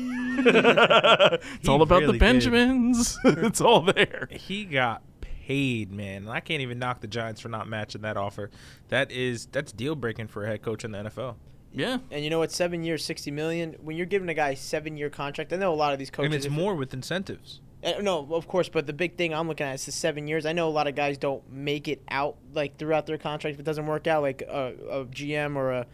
It's all about really the. Benjamins. it's all there. he got paid, man. And I can't even knock the Giants for not matching that offer. That is that's deal breaking for a head coach in the NFL. Yeah. And you know what? Seven years, sixty million. When you're giving a guy a seven-year contract, I know a lot of these coaches. and it's more with incentives. Uh, no, of course, but the big thing I'm looking at is the seven years. I know a lot of guys don't make it out like throughout their contract. If it doesn't work out, like a, a GM or a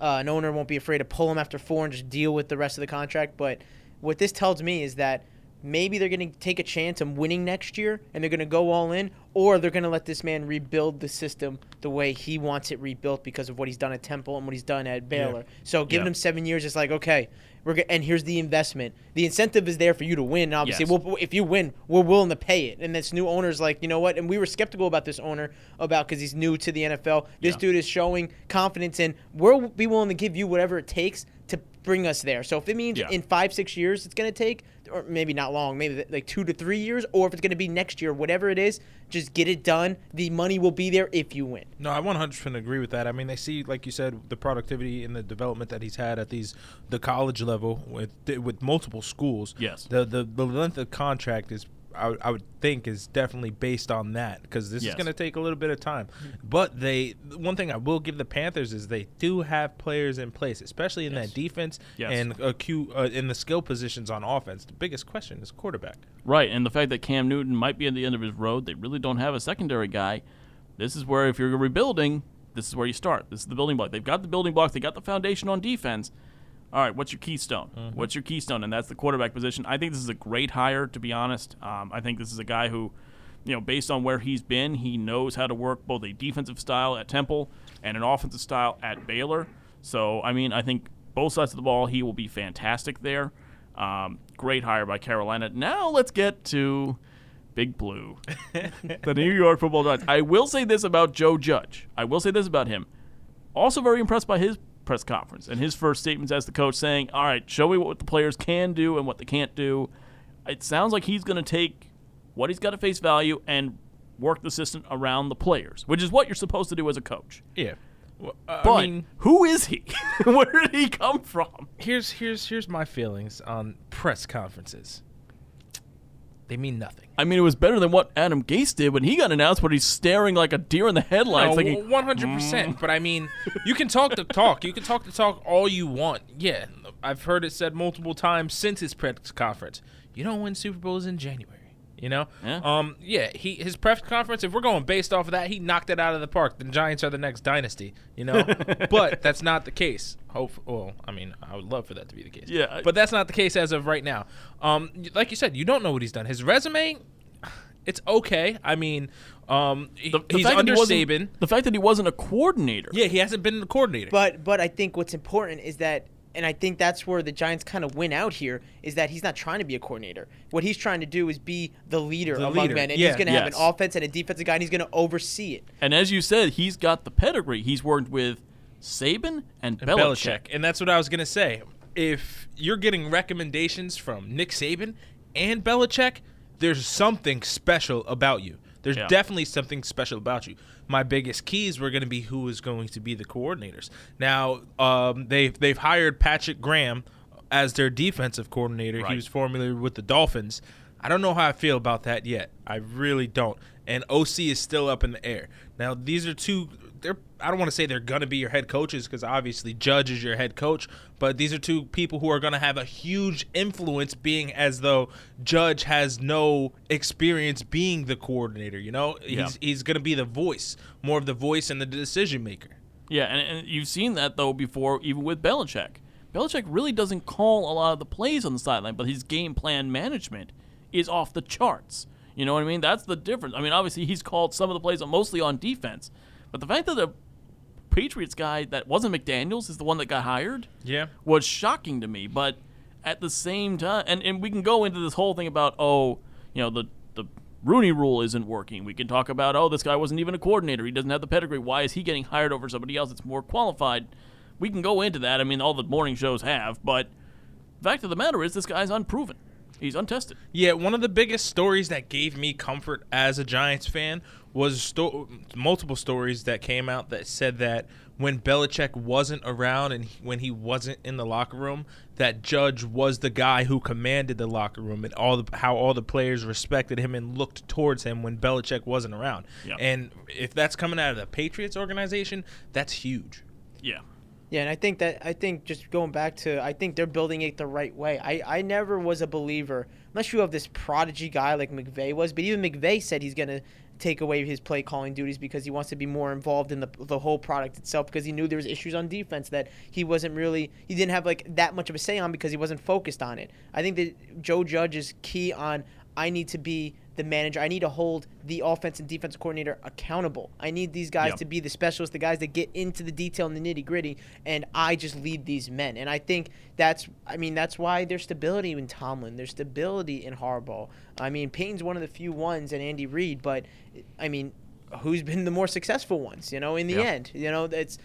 uh, an owner won't be afraid to pull him after four and just deal with the rest of the contract. But what this tells me is that maybe they're going to take a chance on winning next year and they're going to go all in, or they're going to let this man rebuild the system the way he wants it rebuilt because of what he's done at Temple and what he's done at Baylor. So giving Yeah. him seven years is like okay. We're go- and here's the investment. The incentive is there for you to win. Obviously, Yes. we'll, if you win, we're willing to pay it. And this new owner's like, you know what? And we were skeptical about this owner about because he's new to the NFL. This Yeah. dude is showing confidence in. We'll be willing to give you whatever it takes to bring us there. So if it means Yeah. in five, six years it's going to take, or maybe not long, maybe like two to three years, or if it's going to be next year, whatever it is, just get it done. The money will be there if you win. No, I 100% agree with that. I mean, they see, like you said, the productivity and the development that he's had at these the college level with with multiple schools. Yes. The the, the length of contract is. I, would- think is definitely based on that because this Yes. is going to take a little bit of time. But they, one thing I will give the Panthers is they do have players in place, especially in Yes. that defense Yes. and acute uh, in the skill positions on offense. The biggest question is quarterback. Right, and the fact that Cam Newton might be at the end of his road, they really don't have a secondary guy. This is where, if you're rebuilding, this is where you start. This is the building block. They've got the building blocks. They got the foundation on defense. All right, what's your keystone? What's your keystone? And that's the quarterback position. I think this is a great hire, to be honest. Um, I think this is a guy who, you know, based on where he's been, he knows how to work both a defensive style at Temple and an offensive style at Baylor. So, I mean, I think both sides of the ball, he will be fantastic there. Um, great hire by Carolina. Now let's get to Big Blue, the New York Football Giants. I will say this about Joe Judge. I will say this about him. Also, very impressed by his press conference and his first statements as the coach, saying, "All right, show me what the players can do and what they can't do." It sounds like he's going to take what he's got at face value and work the system around the players, which is what you're supposed to do as a coach. Yeah. Well, uh, But I mean, who is he? Where did he come from? here's here's here's my feelings on press conferences. They mean nothing. I mean, it was better than what Adam Gase did when he got announced, but he's staring like a deer in the headlights, thinking, one hundred percent. Mm. But I mean, you can talk the talk. You can talk the talk all you want. Yeah, I've heard it said multiple times since his press conference. You don't win Super Bowls in January. You know. Yeah. Um. Yeah. He his press conference. If we're going based off of that, he knocked it out of the park. The Giants are the next dynasty. You know. but that's not the case. Hope. Well, I mean, I would love for that to be the case. Yeah, I- But that's not the case as of right now. Um. Like you said, you don't know what he's done. His resume. It's okay. I mean, um, he- The- the he's fact that under he wasn't- Saban. The fact that he wasn't a coordinator. Yeah, he hasn't been a coordinator. But but I think what's important is that, and I think that's where the Giants kind of win out here is that he's not trying to be a coordinator. What he's trying to do is be the leader The among leader, men, and yeah. he's going to have an offense and a defensive guy, and he's going to oversee it. And as you said, he's got the pedigree. He's worked with Saban and, And Belichick. And that's what I was going to say. If you're getting recommendations from Nick Saban and Belichick, there's something special about you. There's Yeah. definitely something special about you. My biggest keys were going to be who is going to be the coordinators. Now, um, they've they've hired Patrick Graham as their defensive coordinator. Right. He was formerly with the Dolphins. I don't know how I feel about that yet. I really don't. And OC is still up in the air. Now, these are two. They're. I don't want to say they're gonna be your head coaches because obviously Judge is your head coach. But these are two people who are gonna have a huge influence, being as though Judge has no experience being the coordinator. You know, Yeah. he's he's gonna be the voice, more of the voice and the decision maker. Yeah, and, and you've seen that though before, even with Belichick. Belichick really doesn't call a lot of the plays on the sideline, but his game plan management is off the charts. You know what I mean? That's the difference. I mean, obviously he's called some of the plays mostly on defense, but the fact that the Patriots guy that wasn't McDaniel's is the one that got hired Yeah. was shocking to me. But at the same time, and, and we can go into this whole thing about oh, you know the the Rooney Rule isn't working. We can talk about oh this guy wasn't even a coordinator. He doesn't have the pedigree. Why is he getting hired over somebody else that's more qualified? We can go into that. I mean, all the morning shows have, but the fact of the matter is this guy's unproven. He's untested. Yeah, one of the biggest stories that gave me comfort as a Giants fan was sto- multiple stories that came out that said that when Belichick wasn't around and he- when he wasn't in the locker room, that Judge was the guy who commanded the locker room and all the how all the players respected him and looked towards him when Belichick wasn't around. Yeah. And if that's coming out of the Patriots organization, that's huge. Yeah. Yeah, and I think that I think just going back to I think they're building it the right way. I, I never was a believer unless you have this prodigy guy like McVay was, but even McVay said he's gonna take away his play calling duties because he wants to be more involved in the the whole product itself because he knew there was issues on defense that he wasn't really he didn't have like that much of a say on because he wasn't focused on it. I think that Joe Judge is key on I need to be the manager. I need to hold the offense and defense coordinator accountable. I need these guys Yep. to be the specialists, the guys that get into the detail and the nitty gritty, and I just lead these men. And I think that's, I mean, that's why there's stability in Tomlin. There's stability in Harbaugh. I mean, Payton's one of the few ones, and Andy Reid, but I mean, who's been the more successful ones? You know, in the Yeah. end, you know, it's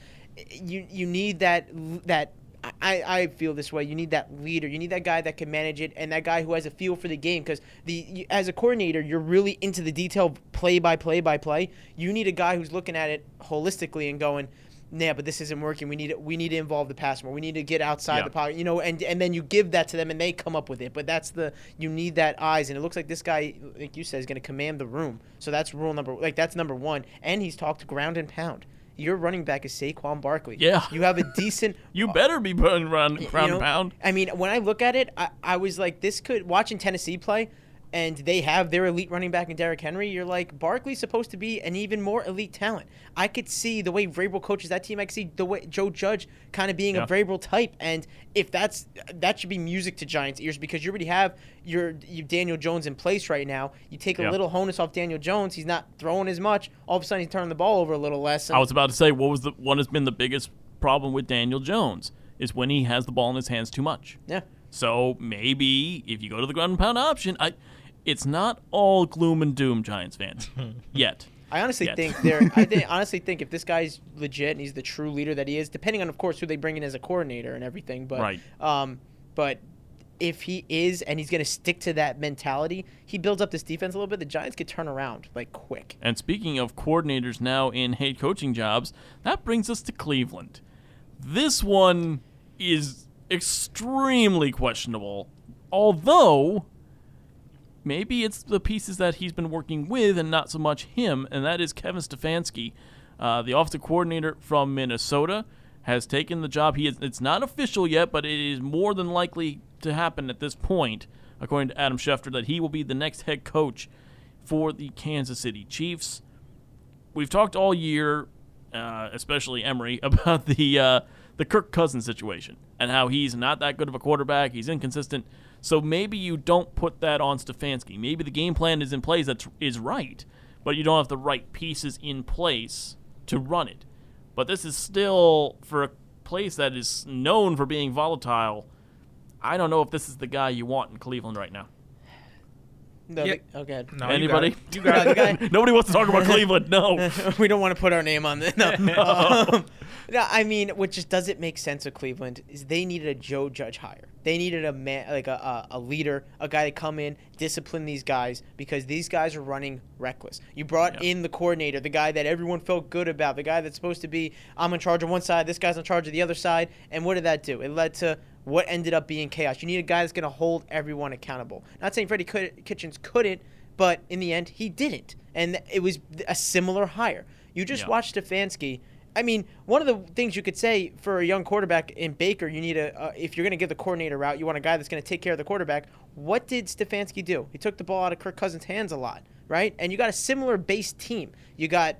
you. You need that that. I, I feel this way. You need that leader. You need that guy that can manage it, and that guy who has a feel for the game. Because the as a coordinator, you're really into the detail, play by play by play. You need a guy who's looking at it holistically and going, "Nah, but this isn't working. We need to, we need to involve the pass more. We need to get outside Yeah. the pocket." You know, and and then you give that to them, and they come up with it. But that's the you need that eyes, and it looks like this guy, like you said, is going to command the room. So that's rule number like that's number one. And he's talked ground and pound. Your running back is Saquon Barkley. Yeah. you have a decent. You better be putting around You ground know, pound. I mean, when I look at it, I, I was like, this could watching Tennessee play, and they have their elite running back in Derrick Henry. You're like, Barkley's supposed to be an even more elite talent. I could see the way Vrabel coaches that team. I could see the way Joe Judge kind of being Yeah. a Vrabel type, and if that's that should be music to Giants' ears because you already have your, your Daniel Jones in place right now. You take a Yeah. little honus off Daniel Jones. He's not throwing as much. All of a sudden, he's turning the ball over a little less. I was about to say, what was the what has been the biggest problem with Daniel Jones is when he has the ball in his hands too much. yeah. So maybe if you go to the ground and pound option, I, it's not all gloom and doom, Giants fans, yet. I honestly Yet. think they're. I think, honestly think if this guy's legit and he's the true leader that he is, depending on, of course, who they bring in as a coordinator and everything. But Right. Um, but if he is and he's going to stick to that mentality, he builds up this defense a little bit. The Giants could turn around like quick. And speaking of coordinators now in head coaching jobs, that brings us to Cleveland. This one is extremely questionable, although maybe it's the pieces that he's been working with and not so much him, and that is Kevin Stefanski, uh, the offensive coordinator from Minnesota, has taken the job. He is, it's not official yet, but it is more than likely to happen at this point, according to Adam Schefter, that he will be the next head coach for the Kansas City Chiefs. We've talked all year, uh, especially Emery, about the uh, the Kirk Cousins situation and how he's not that good of a quarterback. He's inconsistent. So maybe you don't put that on Stefanski. Maybe the game plan is in place that is right, but you don't have the right pieces in place to run it. But this is still for a place that is known for being volatile. I don't know if this is the guy you want in Cleveland right now. No, Yeah. the- okay. No, you Anybody? got it. You got it. Nobody wants to talk about Cleveland. No. we don't want to put our name on this. No. Um, no, I mean, what just doesn't make sense with Cleveland is they needed a Joe Judge hire. They needed a man, like a, a, a leader, a guy to come in, discipline these guys because these guys are running reckless. You brought in the coordinator, the guy that everyone felt good about, the guy that's supposed to be, I'm in charge of one side, this guy's in charge of the other side. And what did that do? It led to what ended up being chaos. You need a guy that's going to hold everyone accountable. Not saying Freddie Kitchens couldn't, but in the end, he didn't. And it was a similar hire. You just Yeah. watch Stefanski. I mean, one of the things you could say for a young quarterback in Baker, you need a uh, if you're going to give the coordinator route, you want a guy that's going to take care of the quarterback. What did Stefanski do? He took the ball out of Kirk Cousins' hands a lot, right? And you got a similar base team. You got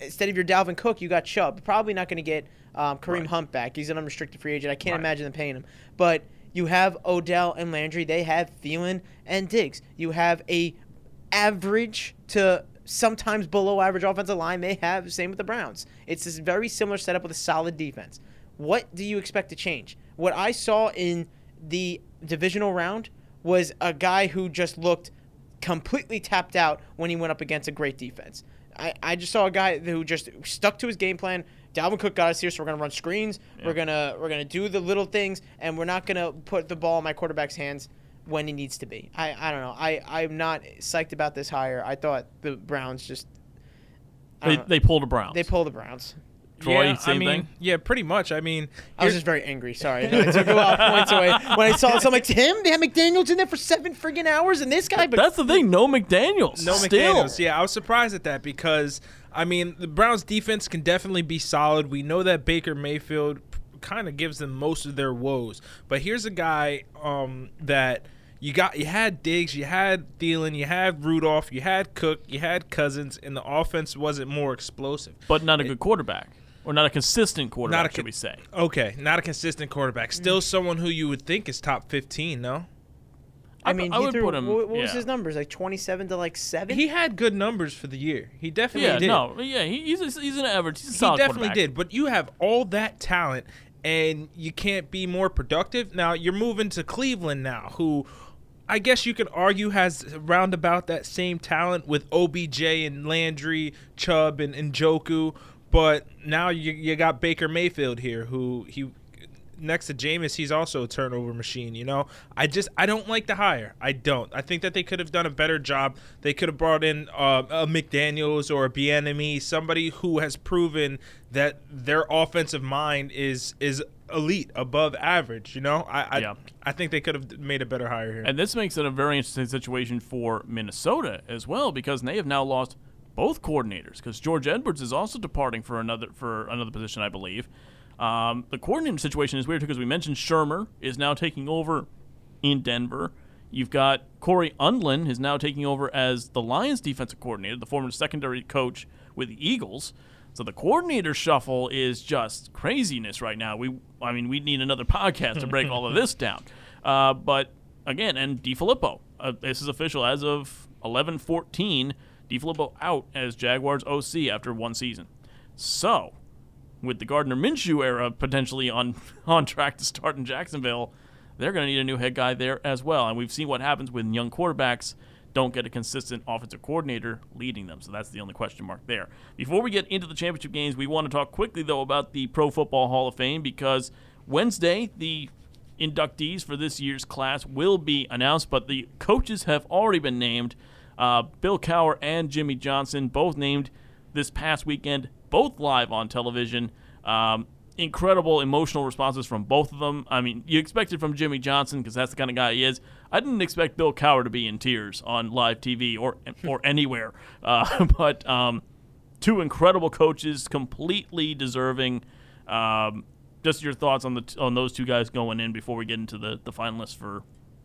instead of your Dalvin Cook, you got Chubb. Probably not going to get um, Kareem Right. Hunt back. He's an unrestricted free agent. I can't Right. imagine them paying him. But you have Odell and Landry. They have Thielen and Diggs. You have a average to sometimes below average offensive line they have. Same with the Browns. It's this very similar setup with a solid defense. What do you expect to change? What I saw in the divisional round was a guy who just looked completely tapped out when he went up against a great defense. I, I just saw a guy who just stuck to his game plan. Dalvin Cook got us here, so we're gonna run screens. We're gonna we're gonna do the little things, and we're not gonna put the ball in my quarterback's hands when he needs to be. I, I don't know. I I'm not psyched about this hire. I thought the Browns just They, don't know. they pulled a Browns. they pull the Browns. Troy, yeah, same I mean, thing? Yeah, pretty much. I mean, I was just very angry. Sorry, I took a lot of points away when I saw. So I'm like, Tim, they had McDaniel's in there for seven friggin' hours, and this guy. But That's the thing. No McDaniels. No Still. McDaniels. Yeah, I was surprised at that because I mean the Browns defense can definitely be solid. We know that Baker Mayfield kind of gives them most of their woes. But here's a guy um, that you got you had Diggs, you had Thielen, you had Rudolph, you had Cook, you had Cousins, and the offense wasn't more explosive. But not a good quarterback. Or not a consistent quarterback, Not a should we say. Okay, not a consistent quarterback. Still someone who you would think is top 15, no? I I- mean, I he would threw, put him- What, what was his numbers? Like twenty-seven to like seven. He had good numbers for the year. He definitely Yeah, did. no, yeah, he, he's a, he's an average. He's a he solid definitely quarterback. did. But you have all that talent, and you can't be more productive. Now you're moving to Cleveland now, who I guess you could argue has roundabout that same talent with OBJ and Landry, Chubb, and, and Njoku. But now you you got Baker Mayfield here, who he next to Jameis, he's also a turnover machine. You know, I just I don't like the hire. I don't. I think that they could have done a better job. They could have brought in uh, a McDaniel's or a Bieniemy, somebody who has proven that their offensive mind is is elite, above average. You know, I I, Yeah. I think they could have made a better hire here. And this makes it a very interesting situation for Minnesota as well because they have now lost both coordinators because George Edwards is also departing for another for another position, I believe. Um, the coordinator situation is weird because we mentioned Shurmur is now taking over in Denver. You've got Cory Undlin is now taking over as the Lions defensive coordinator, the former secondary coach with the Eagles. So the coordinator shuffle is just craziness right now. We, I mean, we need another podcast to break all of this down. Uh, but again, and DeFilippo, uh, this is official as of 11-14. DeFilippo out as Jaguars OC after one season. So with the Gardner Minshew era potentially on on track to start in Jacksonville, they're going to need a new head guy there as well. And we've seen what happens when young quarterbacks don't get a consistent offensive coordinator leading them. So that's the only question mark there. Before we get into the championship games, we want to talk quickly though about the Pro Football Hall of Fame because Wednesday the inductees for this year's class will be announced, but the coaches have already been named. Uh, Bill Cowher and Jimmy Johnson both named this past weekend, both live on television. Um, incredible emotional responses from both of them. I mean, you expect it from Jimmy Johnson because that's the kind of guy he is. I didn't expect Bill Cowher to be in tears on live TV or or anywhere, uh, but um, two incredible coaches, completely deserving. Um, just your thoughts on the on those two guys going in before we get into the the finalists for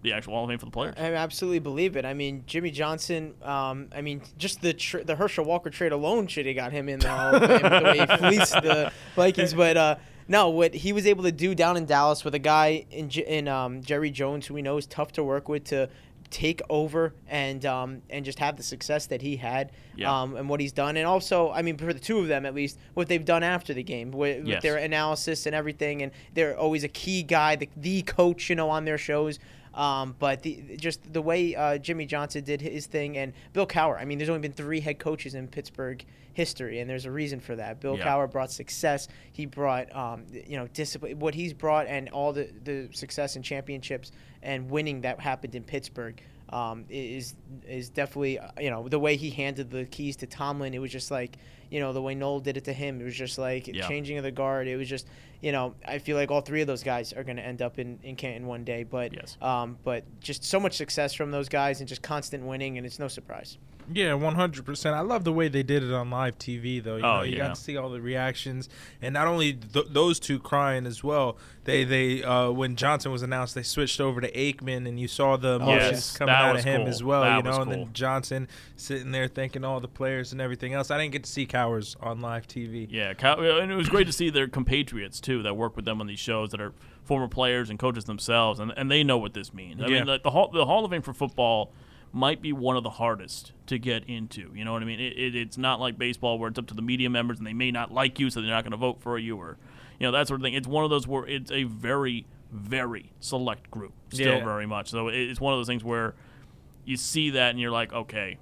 the actual Hall of Fame for the players. I absolutely believe it. I mean, Jimmy Johnson. Um, I mean, just the tr- the Herschel Walker trade alone should have got him in the Hall of Fame the way he fleeced the Vikings. But uh, no, what he was able to do down in Dallas with a guy in in um, Jerry Jones, who we know is tough to work with, to take over and um, and just have the success that he had Yeah. um, and what he's done, and also, I mean, for the two of them at least, what they've done after the game with, with their analysis and everything, and they're always a key guy, the, the coach, you know, on their shows. Um, but the, just the way uh, Jimmy Johnson did his thing, and Bill Cowher. I mean, there's only been three head coaches in Pittsburgh history, and there's a reason for that. Bill Yeah. Cowher brought success. He brought, um, you know, discipline. What he's brought, and all the the success and championships and winning that happened in Pittsburgh. Um, is is definitely uh, you know the way he handed the keys to Tomlin. It was just like you know the way Noll did it to him. It was just like Yeah. changing of the guard. It was just you know I feel like all three of those guys are going to end up in, in Canton one day. But Yes. um, but just so much success from those guys and just constant winning, and it's no surprise. Yeah, one hundred percent. I love the way they did it on live TV, though. You Oh, know, you yeah. got to see all the reactions, and not only th- those two crying as well. They they uh, when Johnson was announced, they switched over to Aikman, and you saw the emotions Yes, coming out of him cool. as well. That you know, was and then Johnson sitting there thanking all the players and everything else. I didn't get to see Cowher's on live TV. Yeah, and it was great to see their compatriots too that work with them on these shows that are former players and coaches themselves, and, and they know what this means. I Yeah. mean, like the Hall, the Hall of Fame for football might be one of the hardest to get into. You know what I mean? It, it, it's not like baseball where it's up to the media members and they may not like you, so they're not going to vote for you, or you know that sort of thing. It's one of those where it's a very, very select group, still Yeah. very much. So it, it's one of those things where you see that and you're like, okay.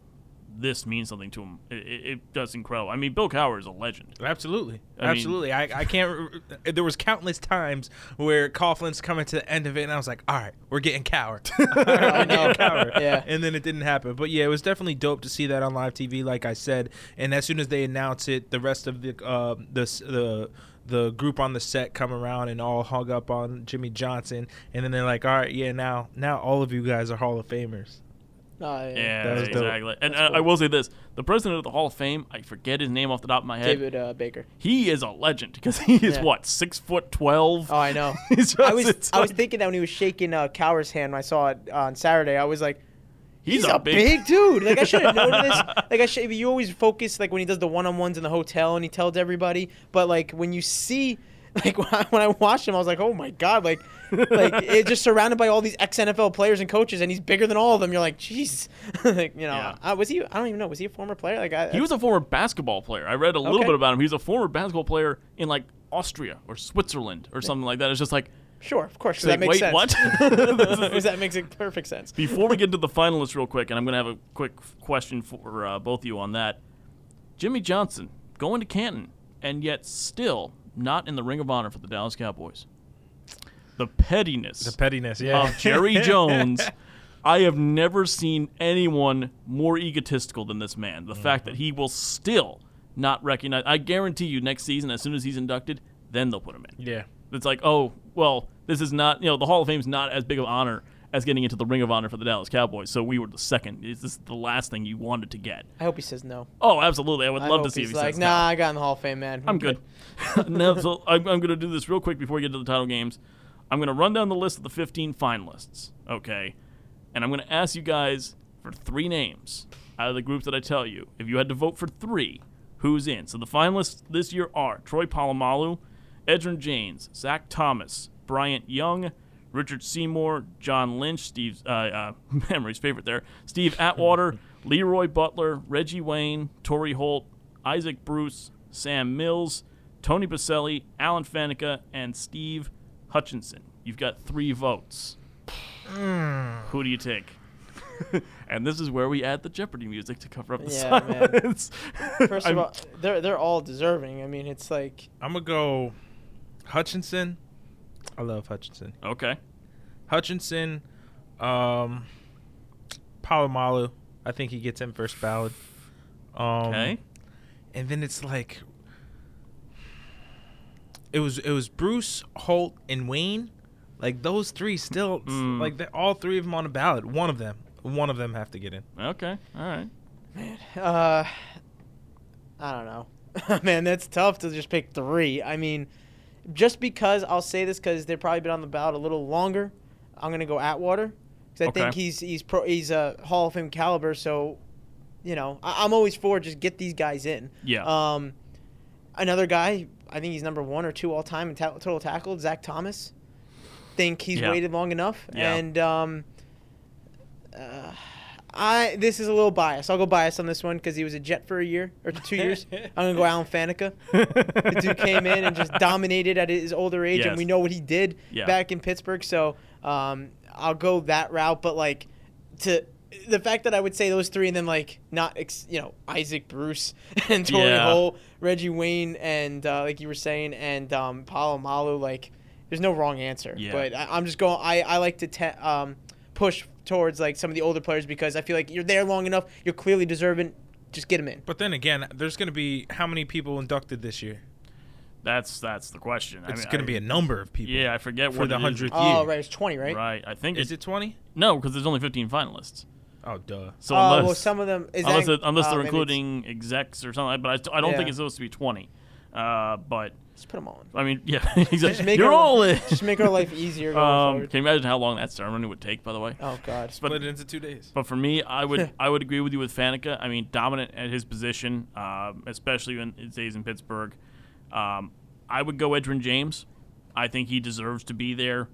This means something to him. It, it, it does incredible. I mean, Bill Cowher is a legend. Absolutely, I mean- absolutely. I, I can't. re- There was countless times where Coughlin's coming to the end of it, and I was like, "All right, we're getting Cowher, All right, we're getting Cowher." Yeah. And then it didn't happen. But yeah, it was definitely dope to see that on live TV, like I said. And as soon as they announce it, the rest of the uh, the the the group on the set come around and all hug up on Jimmy Johnson, and then they're like, "All right, yeah, now now all of you guys are Hall of Famers." Uh, Yeah, That was dope. exactly. And uh, cool. I will say this: the president of the Hall of Fame, I forget his name off the top of my head. David uh, Baker. He is a legend because he is Yeah. what six foot twelve. Oh, I know. Just, I was it's I was thinking that when he was shaking uh, Cowher's hand when I saw it on Saturday, I was like, he's, a, big, dude. Like I should have known this. Like I should. You always focus like when he does the one on ones in the hotel and he tells everybody, but like when you see. Like when I, when I watched him, I was like, "Oh my god!" Like, like it just surrounded by all these ex NFL players and coaches, and he's bigger than all of them. You're like, "Jeez," like you know, Yeah. uh, was he? I don't even know. Was he a former player? Like, I, He was a former basketball player. I read a little Okay. bit about him. He was a former basketball player in like Austria or Switzerland or something like that. It's just like sure, of course. That makes wait, sense. what? Because that makes it perfect sense. before we get to the finalists real quick, and I'm gonna have a quick question for uh, both of you on that. Jimmy Johnson going to Canton, and yet still not in the Ring of Honor for the Dallas Cowboys. The pettiness. The pettiness, yeah. of Jerry Jones. I have never seen anyone more egotistical than this man. The Mm-hmm. fact that he will still not recognize. I guarantee you, next season, as soon as he's inducted, then they'll put him in. yeah. It's like, oh, well, this is not, you know, the Hall of Fame's not as big of honor as getting into the Ring of Honor for the Dallas Cowboys. So we were the second. Is this the last thing you wanted to get? I hope he says no. Oh, absolutely. I would I love to see if he's he like, says nah, no. I got in the Hall of Fame, man. I'm good. no, so I'm, I'm going to do this real quick before we get to the title games. I'm going to run down the list of the 15 finalists, okay? And I'm going to ask you guys for three names out of the groups that I tell you. If you had to vote for three, who's in? So the finalists this year are Troy Polamalu, Edgerrin James, Zach Thomas, Bryant Young, Richard Seymour, John Lynch, Steve, uh, uh, Emery's favorite there, Steve Atwater, LeRoy Butler, Reggie Wayne, Torry Holt, Isaac Bruce, Sam Mills, Tony Boselli, Alan Faneca, and Steve Hutchinson. You've got three votes. Who do you take? and this is where we add the Jeopardy music to cover up the Yeah, man. silence. First of all, they're they're all deserving. I mean, it's like I'm gonna go Hutchinson. I love Hutchinson. okay. Hutchinson, um, Polamalu. I think he gets in first ballot. Um, Okay. And then it's like it was it was Bruce, Holt, and Wayne. Like those three still Mm. like they all three of them on a ballot. One of them, one of them have to get in. Okay. All right. Uh, I don't know. Man, that's tough to just pick three. I mean, just because I'll say this because they've probably been on the ballot a little longer, I'm gonna go Atwater because I think he's he's pro, he's a Hall of Fame caliber. So, you know, I, I'm always for just get these guys in. Yeah. Um, another guy, I think he's number one or two all time in ta- total tackle, Zach Thomas. Think he's Yeah. waited long enough, Yeah. and um, uh, I this is a little biased. I'll go biased on this one because he was a Jet for a year or two years. I'm gonna go Alan Faneca. The dude came in and just dominated at his older age, Yes. and we know what he did Yeah. back in Pittsburgh. So um, I'll go that route. But like to the fact that I would say those three and then like not ex- you know Isaac Bruce and Torry Yeah. Holt, Reggie Wayne, and uh, like you were saying, and um, Polamalu, like there's no wrong answer. Yeah. But I, I'm just going. I I like to te- um, push towards like some of the older players because I feel like you're there long enough. You're clearly deserving. Just get them in. But then again, there's gonna be how many people inducted this year? That's that's the question. I It's mean, gonna be a number of people. Yeah, I forget for what the it is. hundredth Oh right, it's 20, right? Right. I think Is it 20? no, because there's only 15 finalists. Oh, duh. So oh unless well, some of them is unless, that, it, unless uh, they're including execs or something, but I, I don't think it's supposed to be 20. Uh, but Just put them all in. I mean, yeah, exactly. Just make You're our, all in. Just make our life easier going Um, can you imagine how long that ceremony would take? By the way. Oh God. But Split it into two days. But for me, I would I would agree with you with Faneca. I mean, dominant at his position, um, especially in his days in Pittsburgh. Um, I would go Edgerrin James. I think he deserves to be there.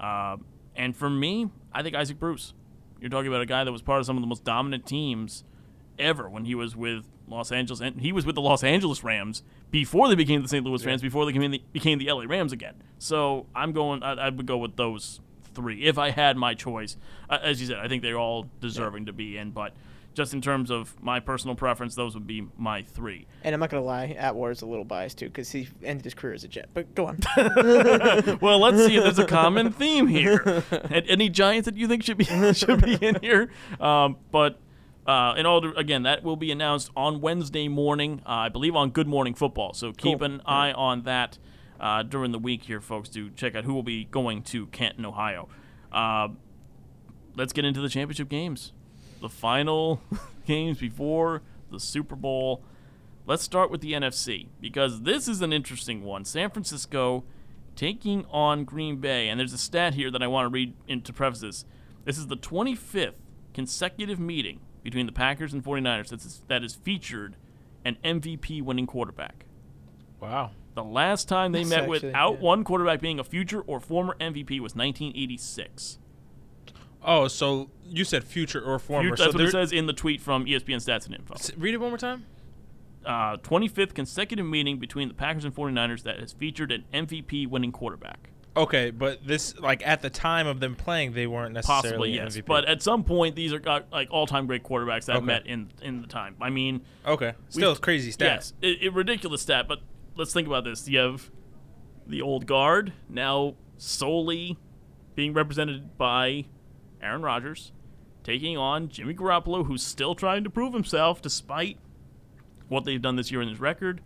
Um, and for me, I think Isaac Bruce. You're talking about a guy that was part of some of the most dominant teams ever when he was with Los Angeles, and he was with the Los Angeles Rams before they became the St. Louis Rams, before they became the, became the LA Rams again. So I'm going. I, I would go with those three if I had my choice. Uh, as you said, I think they're all deserving to be in, but just in terms of my personal preference, those would be my three. And I'm not gonna lie, Atwater's a little biased too because he ended his career as a Jet. But go on. well, let's see if there's a common theme here. Any Giants that you think should be should be in here? Um, but uh, in all, again, that will be announced on Wednesday morning, uh, I believe, on Good Morning Football. So keep Cool. an eye on that uh, during the week here, folks, to check out who will be going to Canton, Ohio. Uh, let's get into the championship games. the final games before the Super Bowl. Let's start with the NFC because this is an interesting one. San Francisco taking on Green Bay, and there's a stat here that I want to read into preface this. This is the 25th consecutive meeting between the Packers and 49ers that is, that is featured an MVP winning quarterback. Wow. The last time they That's met actually- without yeah. one quarterback being a future or former MVP was 1986. Oh, so you said future or former. Fut- so that's what it says in the tweet from ESPN Stats and Info. Read it one more time. Uh, 25th consecutive meeting between the Packers and 49ers that has featured an MVP winning quarterback. Okay, but this like at the time of them playing, they weren't necessarily Possibly, yes. MVP. But at some point, these are got, like all time great quarterbacks that Okay. met in, in the time. I mean, okay, still crazy stats. Yes, it, it ridiculous stat, but let's think about this. You have the old guard now solely being represented by Aaron Rodgers, taking on Jimmy Garoppolo, who's still trying to prove himself despite what they've done this year in his record,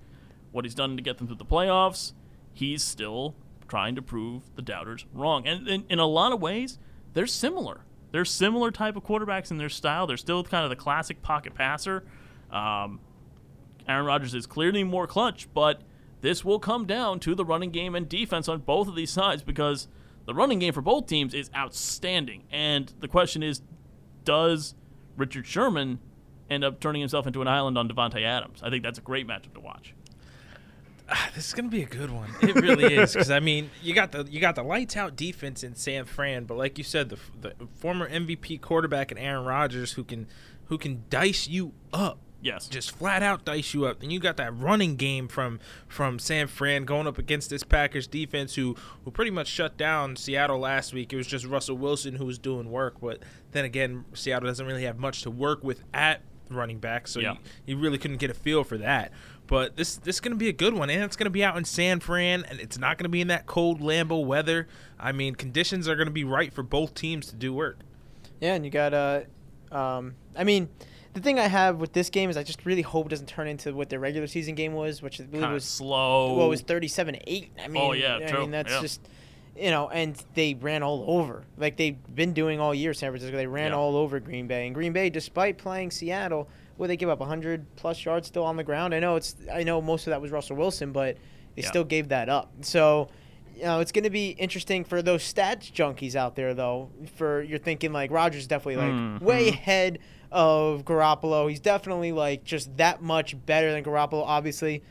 what he's done to get them to the playoffs. He's still trying to prove the doubters wrong. And in, in a lot of ways, they're similar. They're similar type of quarterbacks in their style. They're still kind of the classic pocket passer. Um, Aaron Rodgers is clearly more clutch, but this will come down to the running game and defense on both of these sides because the running game for both teams is outstanding. And the question is, does Richard Sherman end up turning himself into an island on Davante Adams? I think that's a great matchup to watch. This is gonna be a good one. It really is because I mean, you got the you got the lights out defense in San Fran, but like you said, the, the former MVP quarterback and Aaron Rodgers who can who can dice you up. Yes. just flat out dice you up. And you got that running game from from San Fran going up against this Packers defense who who pretty much shut down Seattle last week. It was just Russell Wilson who was doing work, but then again, Seattle doesn't really have much to work with at running back, so Yeah. you, you really couldn't get a feel for that. But this this is going to be a good one, and it's going to be out in San Fran, and it's not going to be in that cold Lambeau weather. I mean, conditions are going to be right for both teams to do work. Yeah, and you got uh, um, I mean, the thing I have with this game is I just really hope it doesn't turn into what their regular season game was, which I believe Kind of was slow. well, it was thirty-seven eight. I mean, Oh, yeah, I true, mean that's yeah. just you know, and they ran all over like they've been doing all year. San Francisco, they ran Yeah. all over Green Bay, and Green Bay, despite playing Seattle, where they give up hundred plus yards still on the ground. I know it's I know most of that was Russell Wilson, but they Yeah. still gave that up. So. You know, it's going to be interesting for those stats junkies out there, though. For you're thinking like Rodgers is definitely like Mhm. way ahead of Garoppolo. He's definitely like just that much better than Garoppolo. Obviously,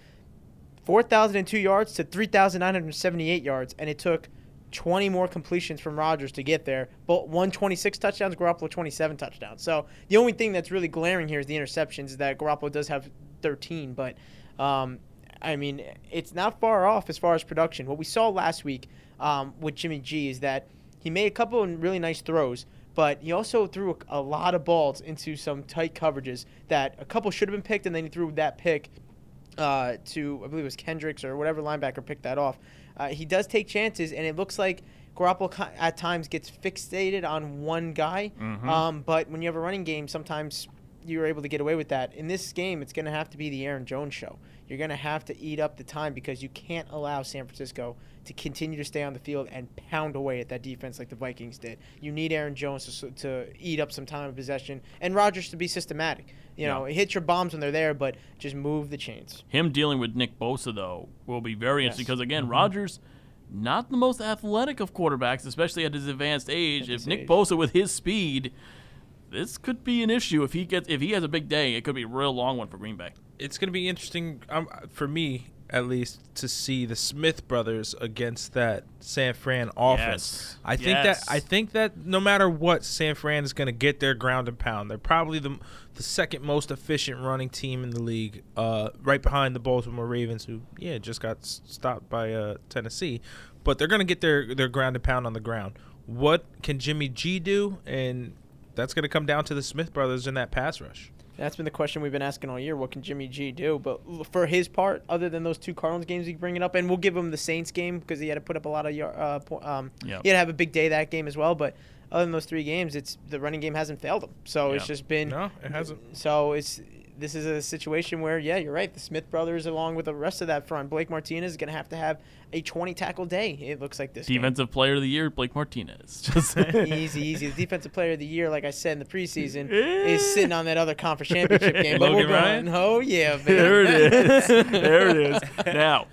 4,002 yards to 3,978 yards, and it took 20 more completions from Rodgers to get there. But 126 touchdowns, Garoppolo 27 touchdowns. So the only thing that's really glaring here is the interceptions. Is that Garoppolo does have 13, but um, I mean it's not far off as far as production. What we saw last week um, with Jimmy G is that he made a couple of really nice throws. But he also threw a, a lot of balls into some tight coverages that a couple should have been picked, and then he threw that pick uh, to I believe it was Kendricks or whatever linebacker picked that off. Uh, he does take chances, and it looks like Garoppolo at times gets fixated on one guy. Mhm. Um, but when you have a running game, sometimes you're able to get away with that. In this game, it's going to have to be the Aaron Jones show. You're going to have to eat up the time because you can't allow San Francisco to continue to stay on the field and pound away at that defense like the Vikings did. You need Aaron Jones to, to eat up some time of possession and Rodgers to be systematic. You know, hit your bombs when they're there, but just move the chains. Him dealing with Nick Bosa though will be very Yes. interesting because again, Mm-hmm. Rodgers, not the most athletic of quarterbacks, especially at his advanced age. At If Nick age. Bosa with his speed, this could be an issue if he gets if he has a big day. It could be a real long one for Green Bay. it's going to be interesting um, for me at least to see the Smith brothers against that San Fran offense. Yes. I think Yes. that I think that no matter what, San Fran is going to get their ground and pound. They're probably the the second most efficient running team in the league, uh, right behind the Baltimore Ravens, who yeah just got stopped by uh, Tennessee, but they're going to get their their ground and pound on the ground. What can Jimmy G do? And that's going to come down to the Smith brothers in that pass rush. That's been the question we've been asking all year. What can Jimmy G do? But for his part, other than those two Cardinals games, he bring it up, and we'll give him the Saints game because he had to put up a lot of yar- uh, po- um, Yep. he had to have a big day that game as well. But other than those three games, it's the running game hasn't failed him. So it's just been No, it hasn't. So it's this is a situation where, yeah, you're right. The Smith brothers, along with the rest of that front, Blake Martinez is going to have to have a 20 tackle day. It looks like this. game. Defensive Player of the Year, Blake Martinez. Just easy, easy. The defensive player of the year, like I said in the preseason, is sitting on that other conference championship game. But Logan we're Ryan? going, oh yeah, man. there it is. There it is. Now,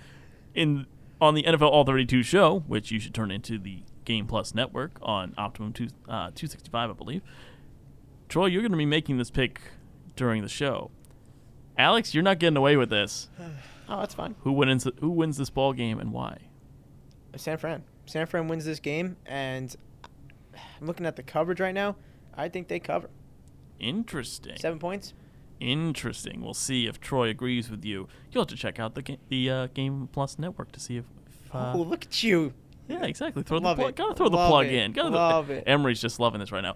in on the NFL All 32 show, which you should turn into the Game Plus network on Optimum two, uh, 265, I believe. Troy, you're going to be making this pick during the show. Alex, you're not getting away with this. Oh, that's fine. Who wins? Who wins this ball game and why? San Fran. San Fran wins this game, and I'm looking at the coverage right now. I think they cover Interesting. seven points. Interesting. We'll see if Troy agrees with you. You'll have to check out the ga- the uh, Game Plus network to see if. if uh, oh, look at you! yeah, exactly. Throw Love the plug. Gotta throw the plug it. in. Gotta Love it. Emery's just loving this right now.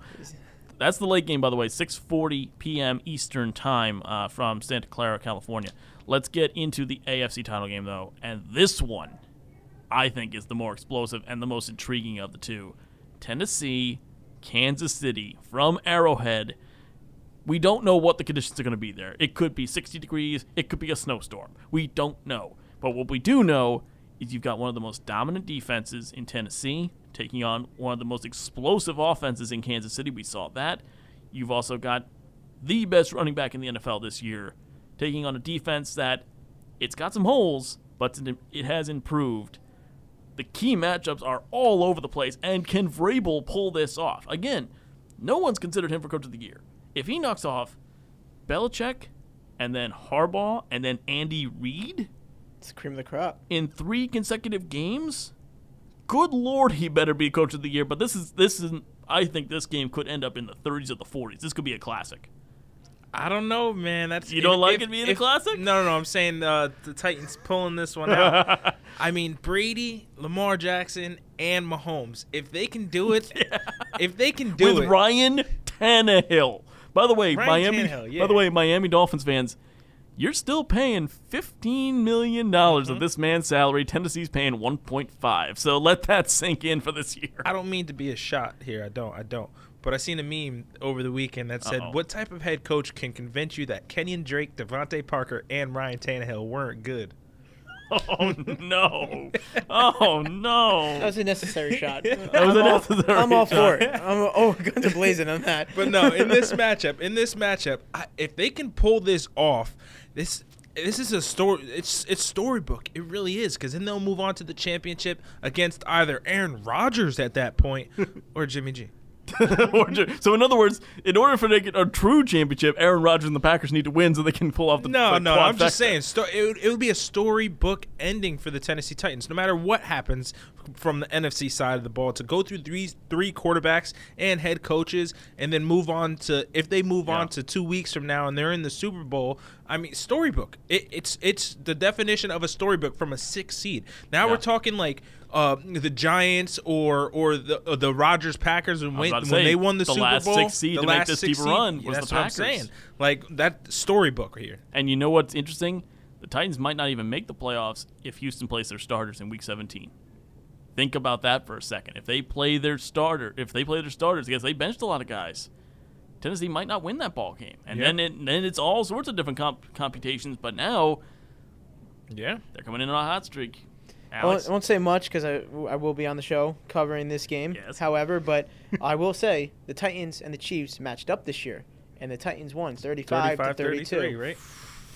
That's the late game, by the way, 6:40 p.m. Eastern time uh, from Santa Clara, California. Let's get into the AFC title game though, and this one, I think, is the more explosive and the most intriguing of the two. Tennessee, Kansas City from Arrowhead. We don't know what the conditions are going to be there. It could be 60 degrees. It could be a snowstorm. We don't know. But what we do know is you've got one of the most dominant defenses in Tennessee taking on one of the most explosive offenses in Kansas City. We saw that. You've also got the best running back in the NFL this year taking on a defense that it's got some holes, but it has improved. The key matchups are all over the place, and can Vrabel pull this off? Again, no one's considered him for coach of the year. If he knocks off Belichick, and then Harbaugh, and then Andy Reid It's cream of the crop. in three consecutive games, good lord, he better be coach of the year. But this is this is I think this game could end up in the 30s or the 40s. This could be a classic. I don't know, man. That's You don't like it being a classic? No, no, no. I'm saying uh, the Titans pulling this one out. I mean, Brady, Lamar Jackson, and Mahomes. If they can do it, if they can do it. with it, Ryan Tannehill. By the way, Ryan Miami. Yeah. By the way, Miami Dolphins fans, you're still paying fifteen million dollars Mm-hmm. of this man's salary. Tennessee's paying one point five. So let that sink in for this year. I don't mean to be a shot here. I don't. I don't. But I seen a meme over the weekend that said, Uh-oh. "What type of head coach can convince you that Kenyon Drake, DeVante Parker, and Ryan Tannehill weren't good?" Oh no! Oh no! That was a necessary shot. was I'm a all, necessary I'm all shot. for it. I'm oh, guns are blazing on that. But no, in this matchup, in this matchup, I, if they can pull this off, this this is a story. It's it's storybook. It really is because then they'll move on to the championship against either Aaron Rodgers at that point or Jimmy G. So in other words, in order for they to get a true championship, Aaron Rodgers and the Packers need to win so they can pull off the No, the no, I'm just saying. Sto- it, would, it would be a storybook ending for the Tennessee Titans, no matter what happens from the NFC side of the ball. To go through three three quarterbacks and head coaches, and then move on to if they move Yeah. on to two weeks from now and they're in the Super Bowl. I mean, storybook. It, it's it's the definition of a storybook from a six seed. Now Yeah. we're talking like. Uh, the Giants or or the uh, the Rodgers Packers when, when say, they won the, the Super last Bowl, six seed the to make last this six deep run yeah, was the that's what I'm Packers. saying. Like that storybook here. And you know what's interesting? The Titans might not even make the playoffs if Houston plays their starters in Week 17. Think about that for a second. If they play their starter, if they play their starters, because they benched a lot of guys, Tennessee might not win that ball game. And Yeah. then it, then it's all sorts of different comp- computations. But now Yeah. they're coming in on a hot streak. I won't, I won't say much because I, I will be on the show covering this game. Yes. However, but I will say the Titans and the Chiefs matched up this year, and the Titans won 35, 35 to 32. right?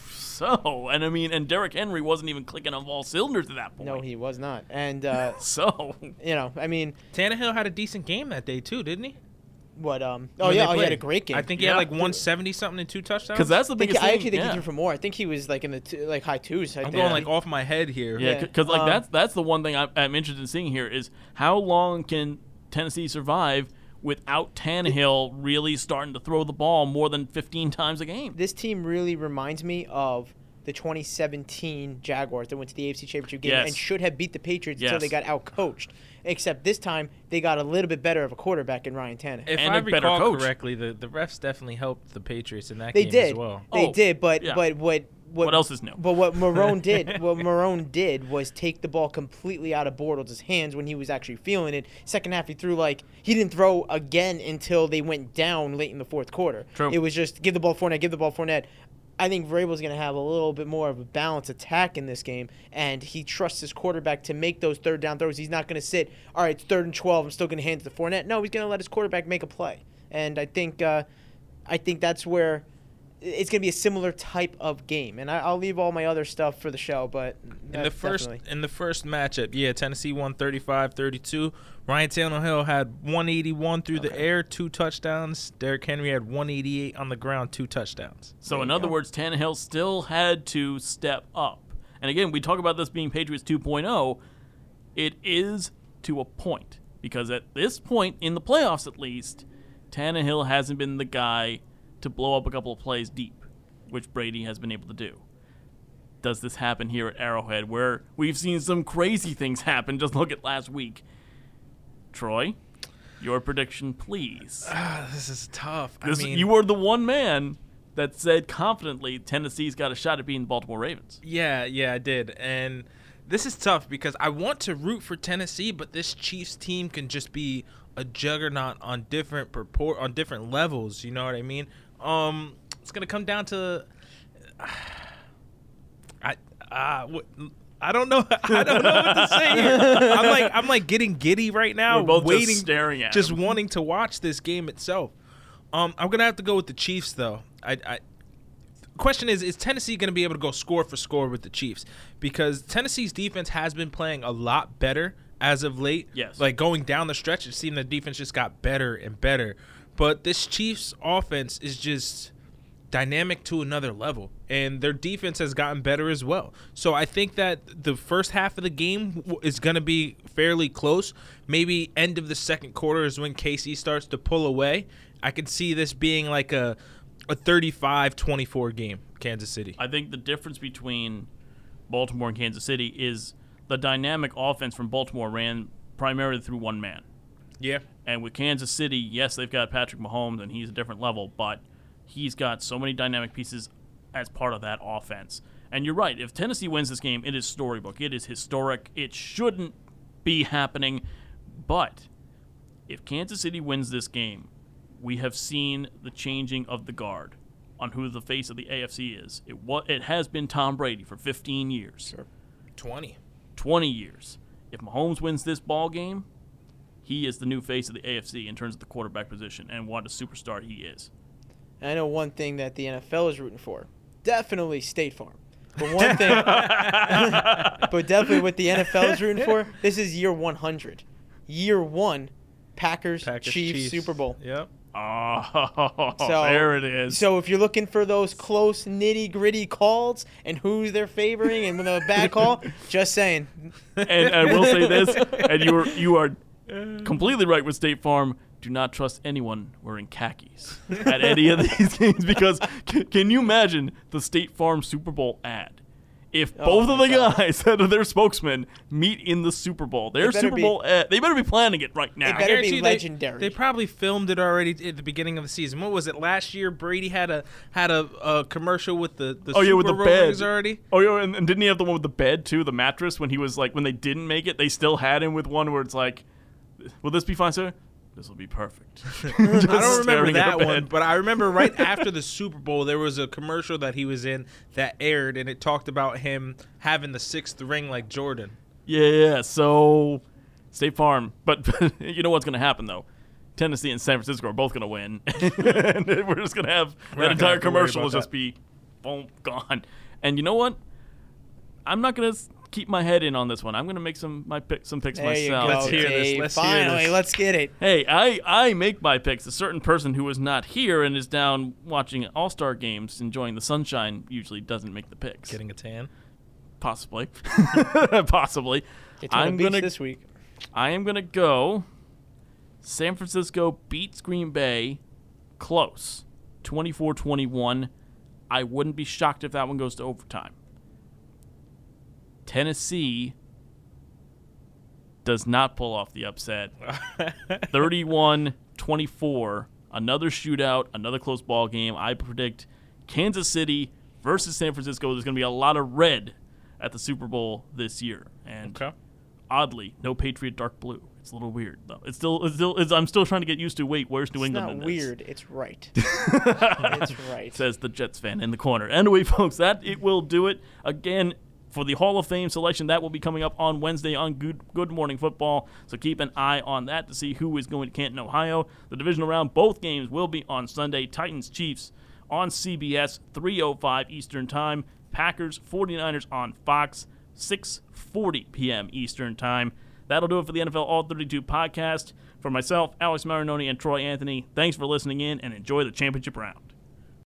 so and I mean, and Derrick Henry wasn't even clicking on all cylinders at that point. No, he was not. And uh, So you know, I mean, Tannehill had a decent game that day too, didn't he? What? Um. Oh When yeah, oh, he had a great game. I think he Yeah. had like 170 something and two touchdowns. because that's the I, think, I actually think yeah. he threw for more. I think he was like in the two, like high twos. I I'm think. going like off my head here. Yeah, Yeah. because like Um, that's that's the one thing I'm, I'm interested in seeing here is how long can Tennessee survive without Tannehill really starting to throw the ball more than 15 times a game? This team really reminds me of the 2017 Jaguars that went to the AFC Championship game Yes. and should have beat the Patriots until they got outcoached. Except this time they got a little bit better of a quarterback in Ryan Tannehill. If And I a better recall coach. correctly, the, the refs definitely helped the Patriots in that They game did. as well. They Oh, did, but yeah. but what what What else is new? But what Marrone did, what Marrone did was take the ball completely out of Bortles' hands when he was actually feeling it. Second half, he threw like he didn't throw again until they went down late in the fourth quarter. True. It was just give the ball Fournette, give the ball Fournette. I think Vrabel's going to have a little bit more of a balanced attack in this game, and he trusts his quarterback to make those third down throws. He's not going to sit, all right, it's third and 12, I'm still going to hand it to Fournette. No, he's going to let his quarterback make a play. And I think, uh, I think that's where it's going to be a similar type of game. And I, will leave all my other stuff for the show, but in the first definitely. in the first matchup, yeah, Tennessee won 35-32. Ryan Tannehill had 181 through okay. the air, two touchdowns. Derrick Henry had 188 on the ground, two touchdowns. So in other go. words, Tannehill still had to step up. And again, we talk about this being Patriots 2.0. It is to a point because at this point in the playoffs, at least, Tannehill hasn't been the guy to blow up a couple of plays deep, which Brady has been able to do. Does this happen here at Arrowhead, where we've seen some crazy things happen? Just look at last week. Troy, your prediction, please. Uh, this is tough. This, I mean, you were the one man that said confidently Tennessee's got a shot at being the Baltimore Ravens. Yeah, yeah, I did. And this is tough because I want to root for Tennessee, but this Chiefs team can just be a juggernaut on different purport on different levels. You know what I mean? Um, it's gonna come down to. I uh, I don't know. I don't know what to say. Here. I'm like I'm like getting giddy right now, We're both waiting, just staring at, just him. wanting to watch this game itself. Um, I'm gonna have to go with the Chiefs though. I, I question is is Tennessee going to be able to go score for score with the Chiefs because Tennessee's defense has been playing a lot better as of late. Yes. Like going down the stretch, it seemed the defense just got better and better. But this Chiefs offense is just dynamic to another level, and their defense has gotten better as well. So I think that the first half of the game is going to be fairly close. Maybe end of the second quarter is when KC starts to pull away. I could see this being like a a 35-24 game, Kansas City. I think the difference between Baltimore and Kansas City is the dynamic offense from Baltimore ran primarily through one man. Yeah. And with Kansas City, yes, they've got Patrick Mahomes, and he's a different level, but he's got so many dynamic pieces as part of that offense. And you're right. If Tennessee wins this game, it is storybook. It is historic. It shouldn't be happening. But if Kansas City wins this game, we have seen the changing of the guard on who the face of the AFC is. It wa- it has been Tom Brady for 15 years. Sure. 20. 20 years. If Mahomes wins this ball game, he is the new face of the AFC in terms of the quarterback position and what a superstar he is. I know one thing that the NFL is rooting for. Definitely State Farm. But one thing, but definitely what the NFL is rooting for. This is year 100. Year one, Packers, Packers Chiefs, Chiefs. Super Bowl. Yep. Oh, So- there it is. So if you're looking for those close, nitty gritty calls and who they're favoring and with a bad call, just saying. and I will say this, and you are you are completely right with State Farm. Do not trust anyone wearing khakis at any of these games because c- can you imagine the State Farm Super Bowl ad? If Oh both of the God. guys that are their spokesmen meet in the Super Bowl, their better Super be- Bowl ad, they better be planning it right now. It better be guarantee they- legendary. They, probably filmed it already at the beginning of the season. What was it last year? Brady had a had a, a commercial with the the Oh yeah, with the Super bed already. Oh yeah, and, and didn't he have the one with the bed too? The mattress when he was like when they didn't make it, they still had him with one where it's like, "Will this be fine, sir? This will be perfect." I don't remember that one, but I remember right after the Super Bowl, there was a commercial that he was in that aired, and it talked about him having the sixth ring like Jordan. Yeah, yeah. So State Farm, but you know what's going to happen though? Tennessee and San Francisco are both going to win, and we're just going to have We're that entire have commercial will just be boom gone. And you know what? I'm not going to keep my head in on this one. I'm going to make some my pick, some picks There you myself. go, Let's hear this, Dave. let's hear Finally, this. let's get it. Hey, I, I make my picks. A certain person who is not here and is down watching All Star games, enjoying the sunshine, usually doesn't make the picks. Getting a tan. Possibly, possibly. Get to the I'm beach gonna this week. I am gonna go. San Francisco beats Green Bay, close, 24-21. I wouldn't be shocked if that one goes to overtime. Tennessee does not pull off the upset. 31-24, another shootout, another close ball game. I predict Kansas City versus San Francisco. There's going to be a lot of red at the Super Bowl this year. And Okay. oddly, no Patriot dark blue It's a little weird though. It's still, it's still, it's, I'm still trying to get used to. Wait, where's New It's England? not in this? weird. It's right. it's right. says the Jets fan in the corner. Anyway, folks, that it will do it again for the Hall of Fame selection. That will be coming up on Wednesday on Good Good Morning Football. So keep an eye on that to see who is going to Canton, Ohio. The divisional round, both games will be on Sunday. Titans Chiefs on CBS, 3:05 Eastern Time. Packers 49ers on Fox, 6:40 p.m. Eastern Time. That'll do it for the NFL All 32 podcast. For myself, Alex Marinoni, and Troy Anthony, thanks for listening in and enjoy the championship round.